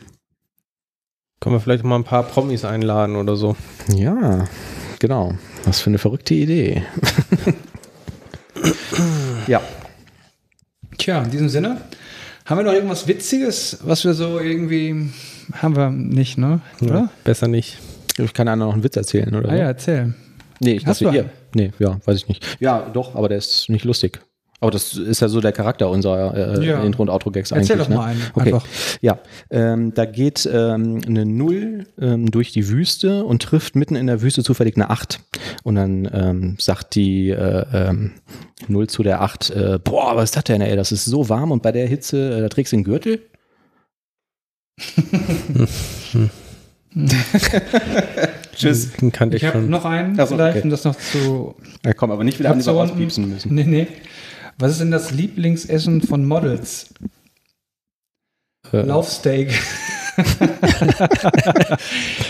Können wir vielleicht mal ein paar Promis einladen oder so? Ja, genau. Was für eine verrückte Idee. ja. Tja, in diesem Sinne, haben wir noch irgendwas Witziges, was wir so irgendwie. Haben wir nicht, ne? Oder? Ja, besser nicht. Ich kann einer noch einen Witz erzählen, oder? Ah so. ja, erzähl. Nee, ich Hast dachte du ihr. Nee, ja, weiß ich nicht. Ja, doch, aber der ist nicht lustig. Aber das ist ja so der Charakter unserer äh, Ja. Intro- und Outro-Gags eigentlich. Erzähl doch ne? mal einen, Okay. einfach. Ja, ähm, da geht ähm, eine Null ähm, durch die Wüste und trifft mitten in der Wüste zufällig eine Acht. Und dann ähm, sagt die äh, ähm, Null zu der Acht, äh, boah, was ist das denn, ey? Das ist so warm und bei der Hitze, äh, da trägst du einen Gürtel? Tschüss. Den kannte ich, Ich habe noch einen, Ach so, vielleicht, okay. um das noch zu. Ja, komm, aber nicht wieder haben die rauspiepsen müssen. Nee, nee. Was ist denn das Lieblingsessen von Models? Äh, Laufsteak.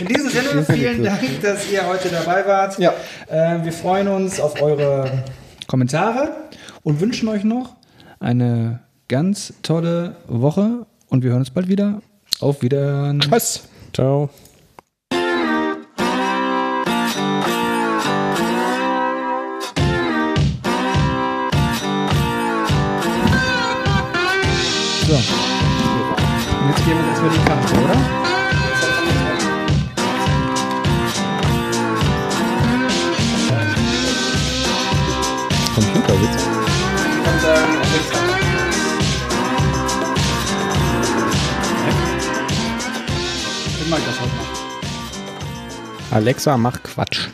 In diesem Sinne, vielen Dank, dass ihr heute dabei wart. Ja. Äh, wir freuen uns auf eure Kommentare und wünschen euch noch eine ganz tolle Woche und wir hören uns bald wieder. Auf Wiedersehen. Was? Ciao. So. Und jetzt geben wir erstmal die Karte, oder? Computerwitz. Ich das heute noch? Alexa, mach Quatsch.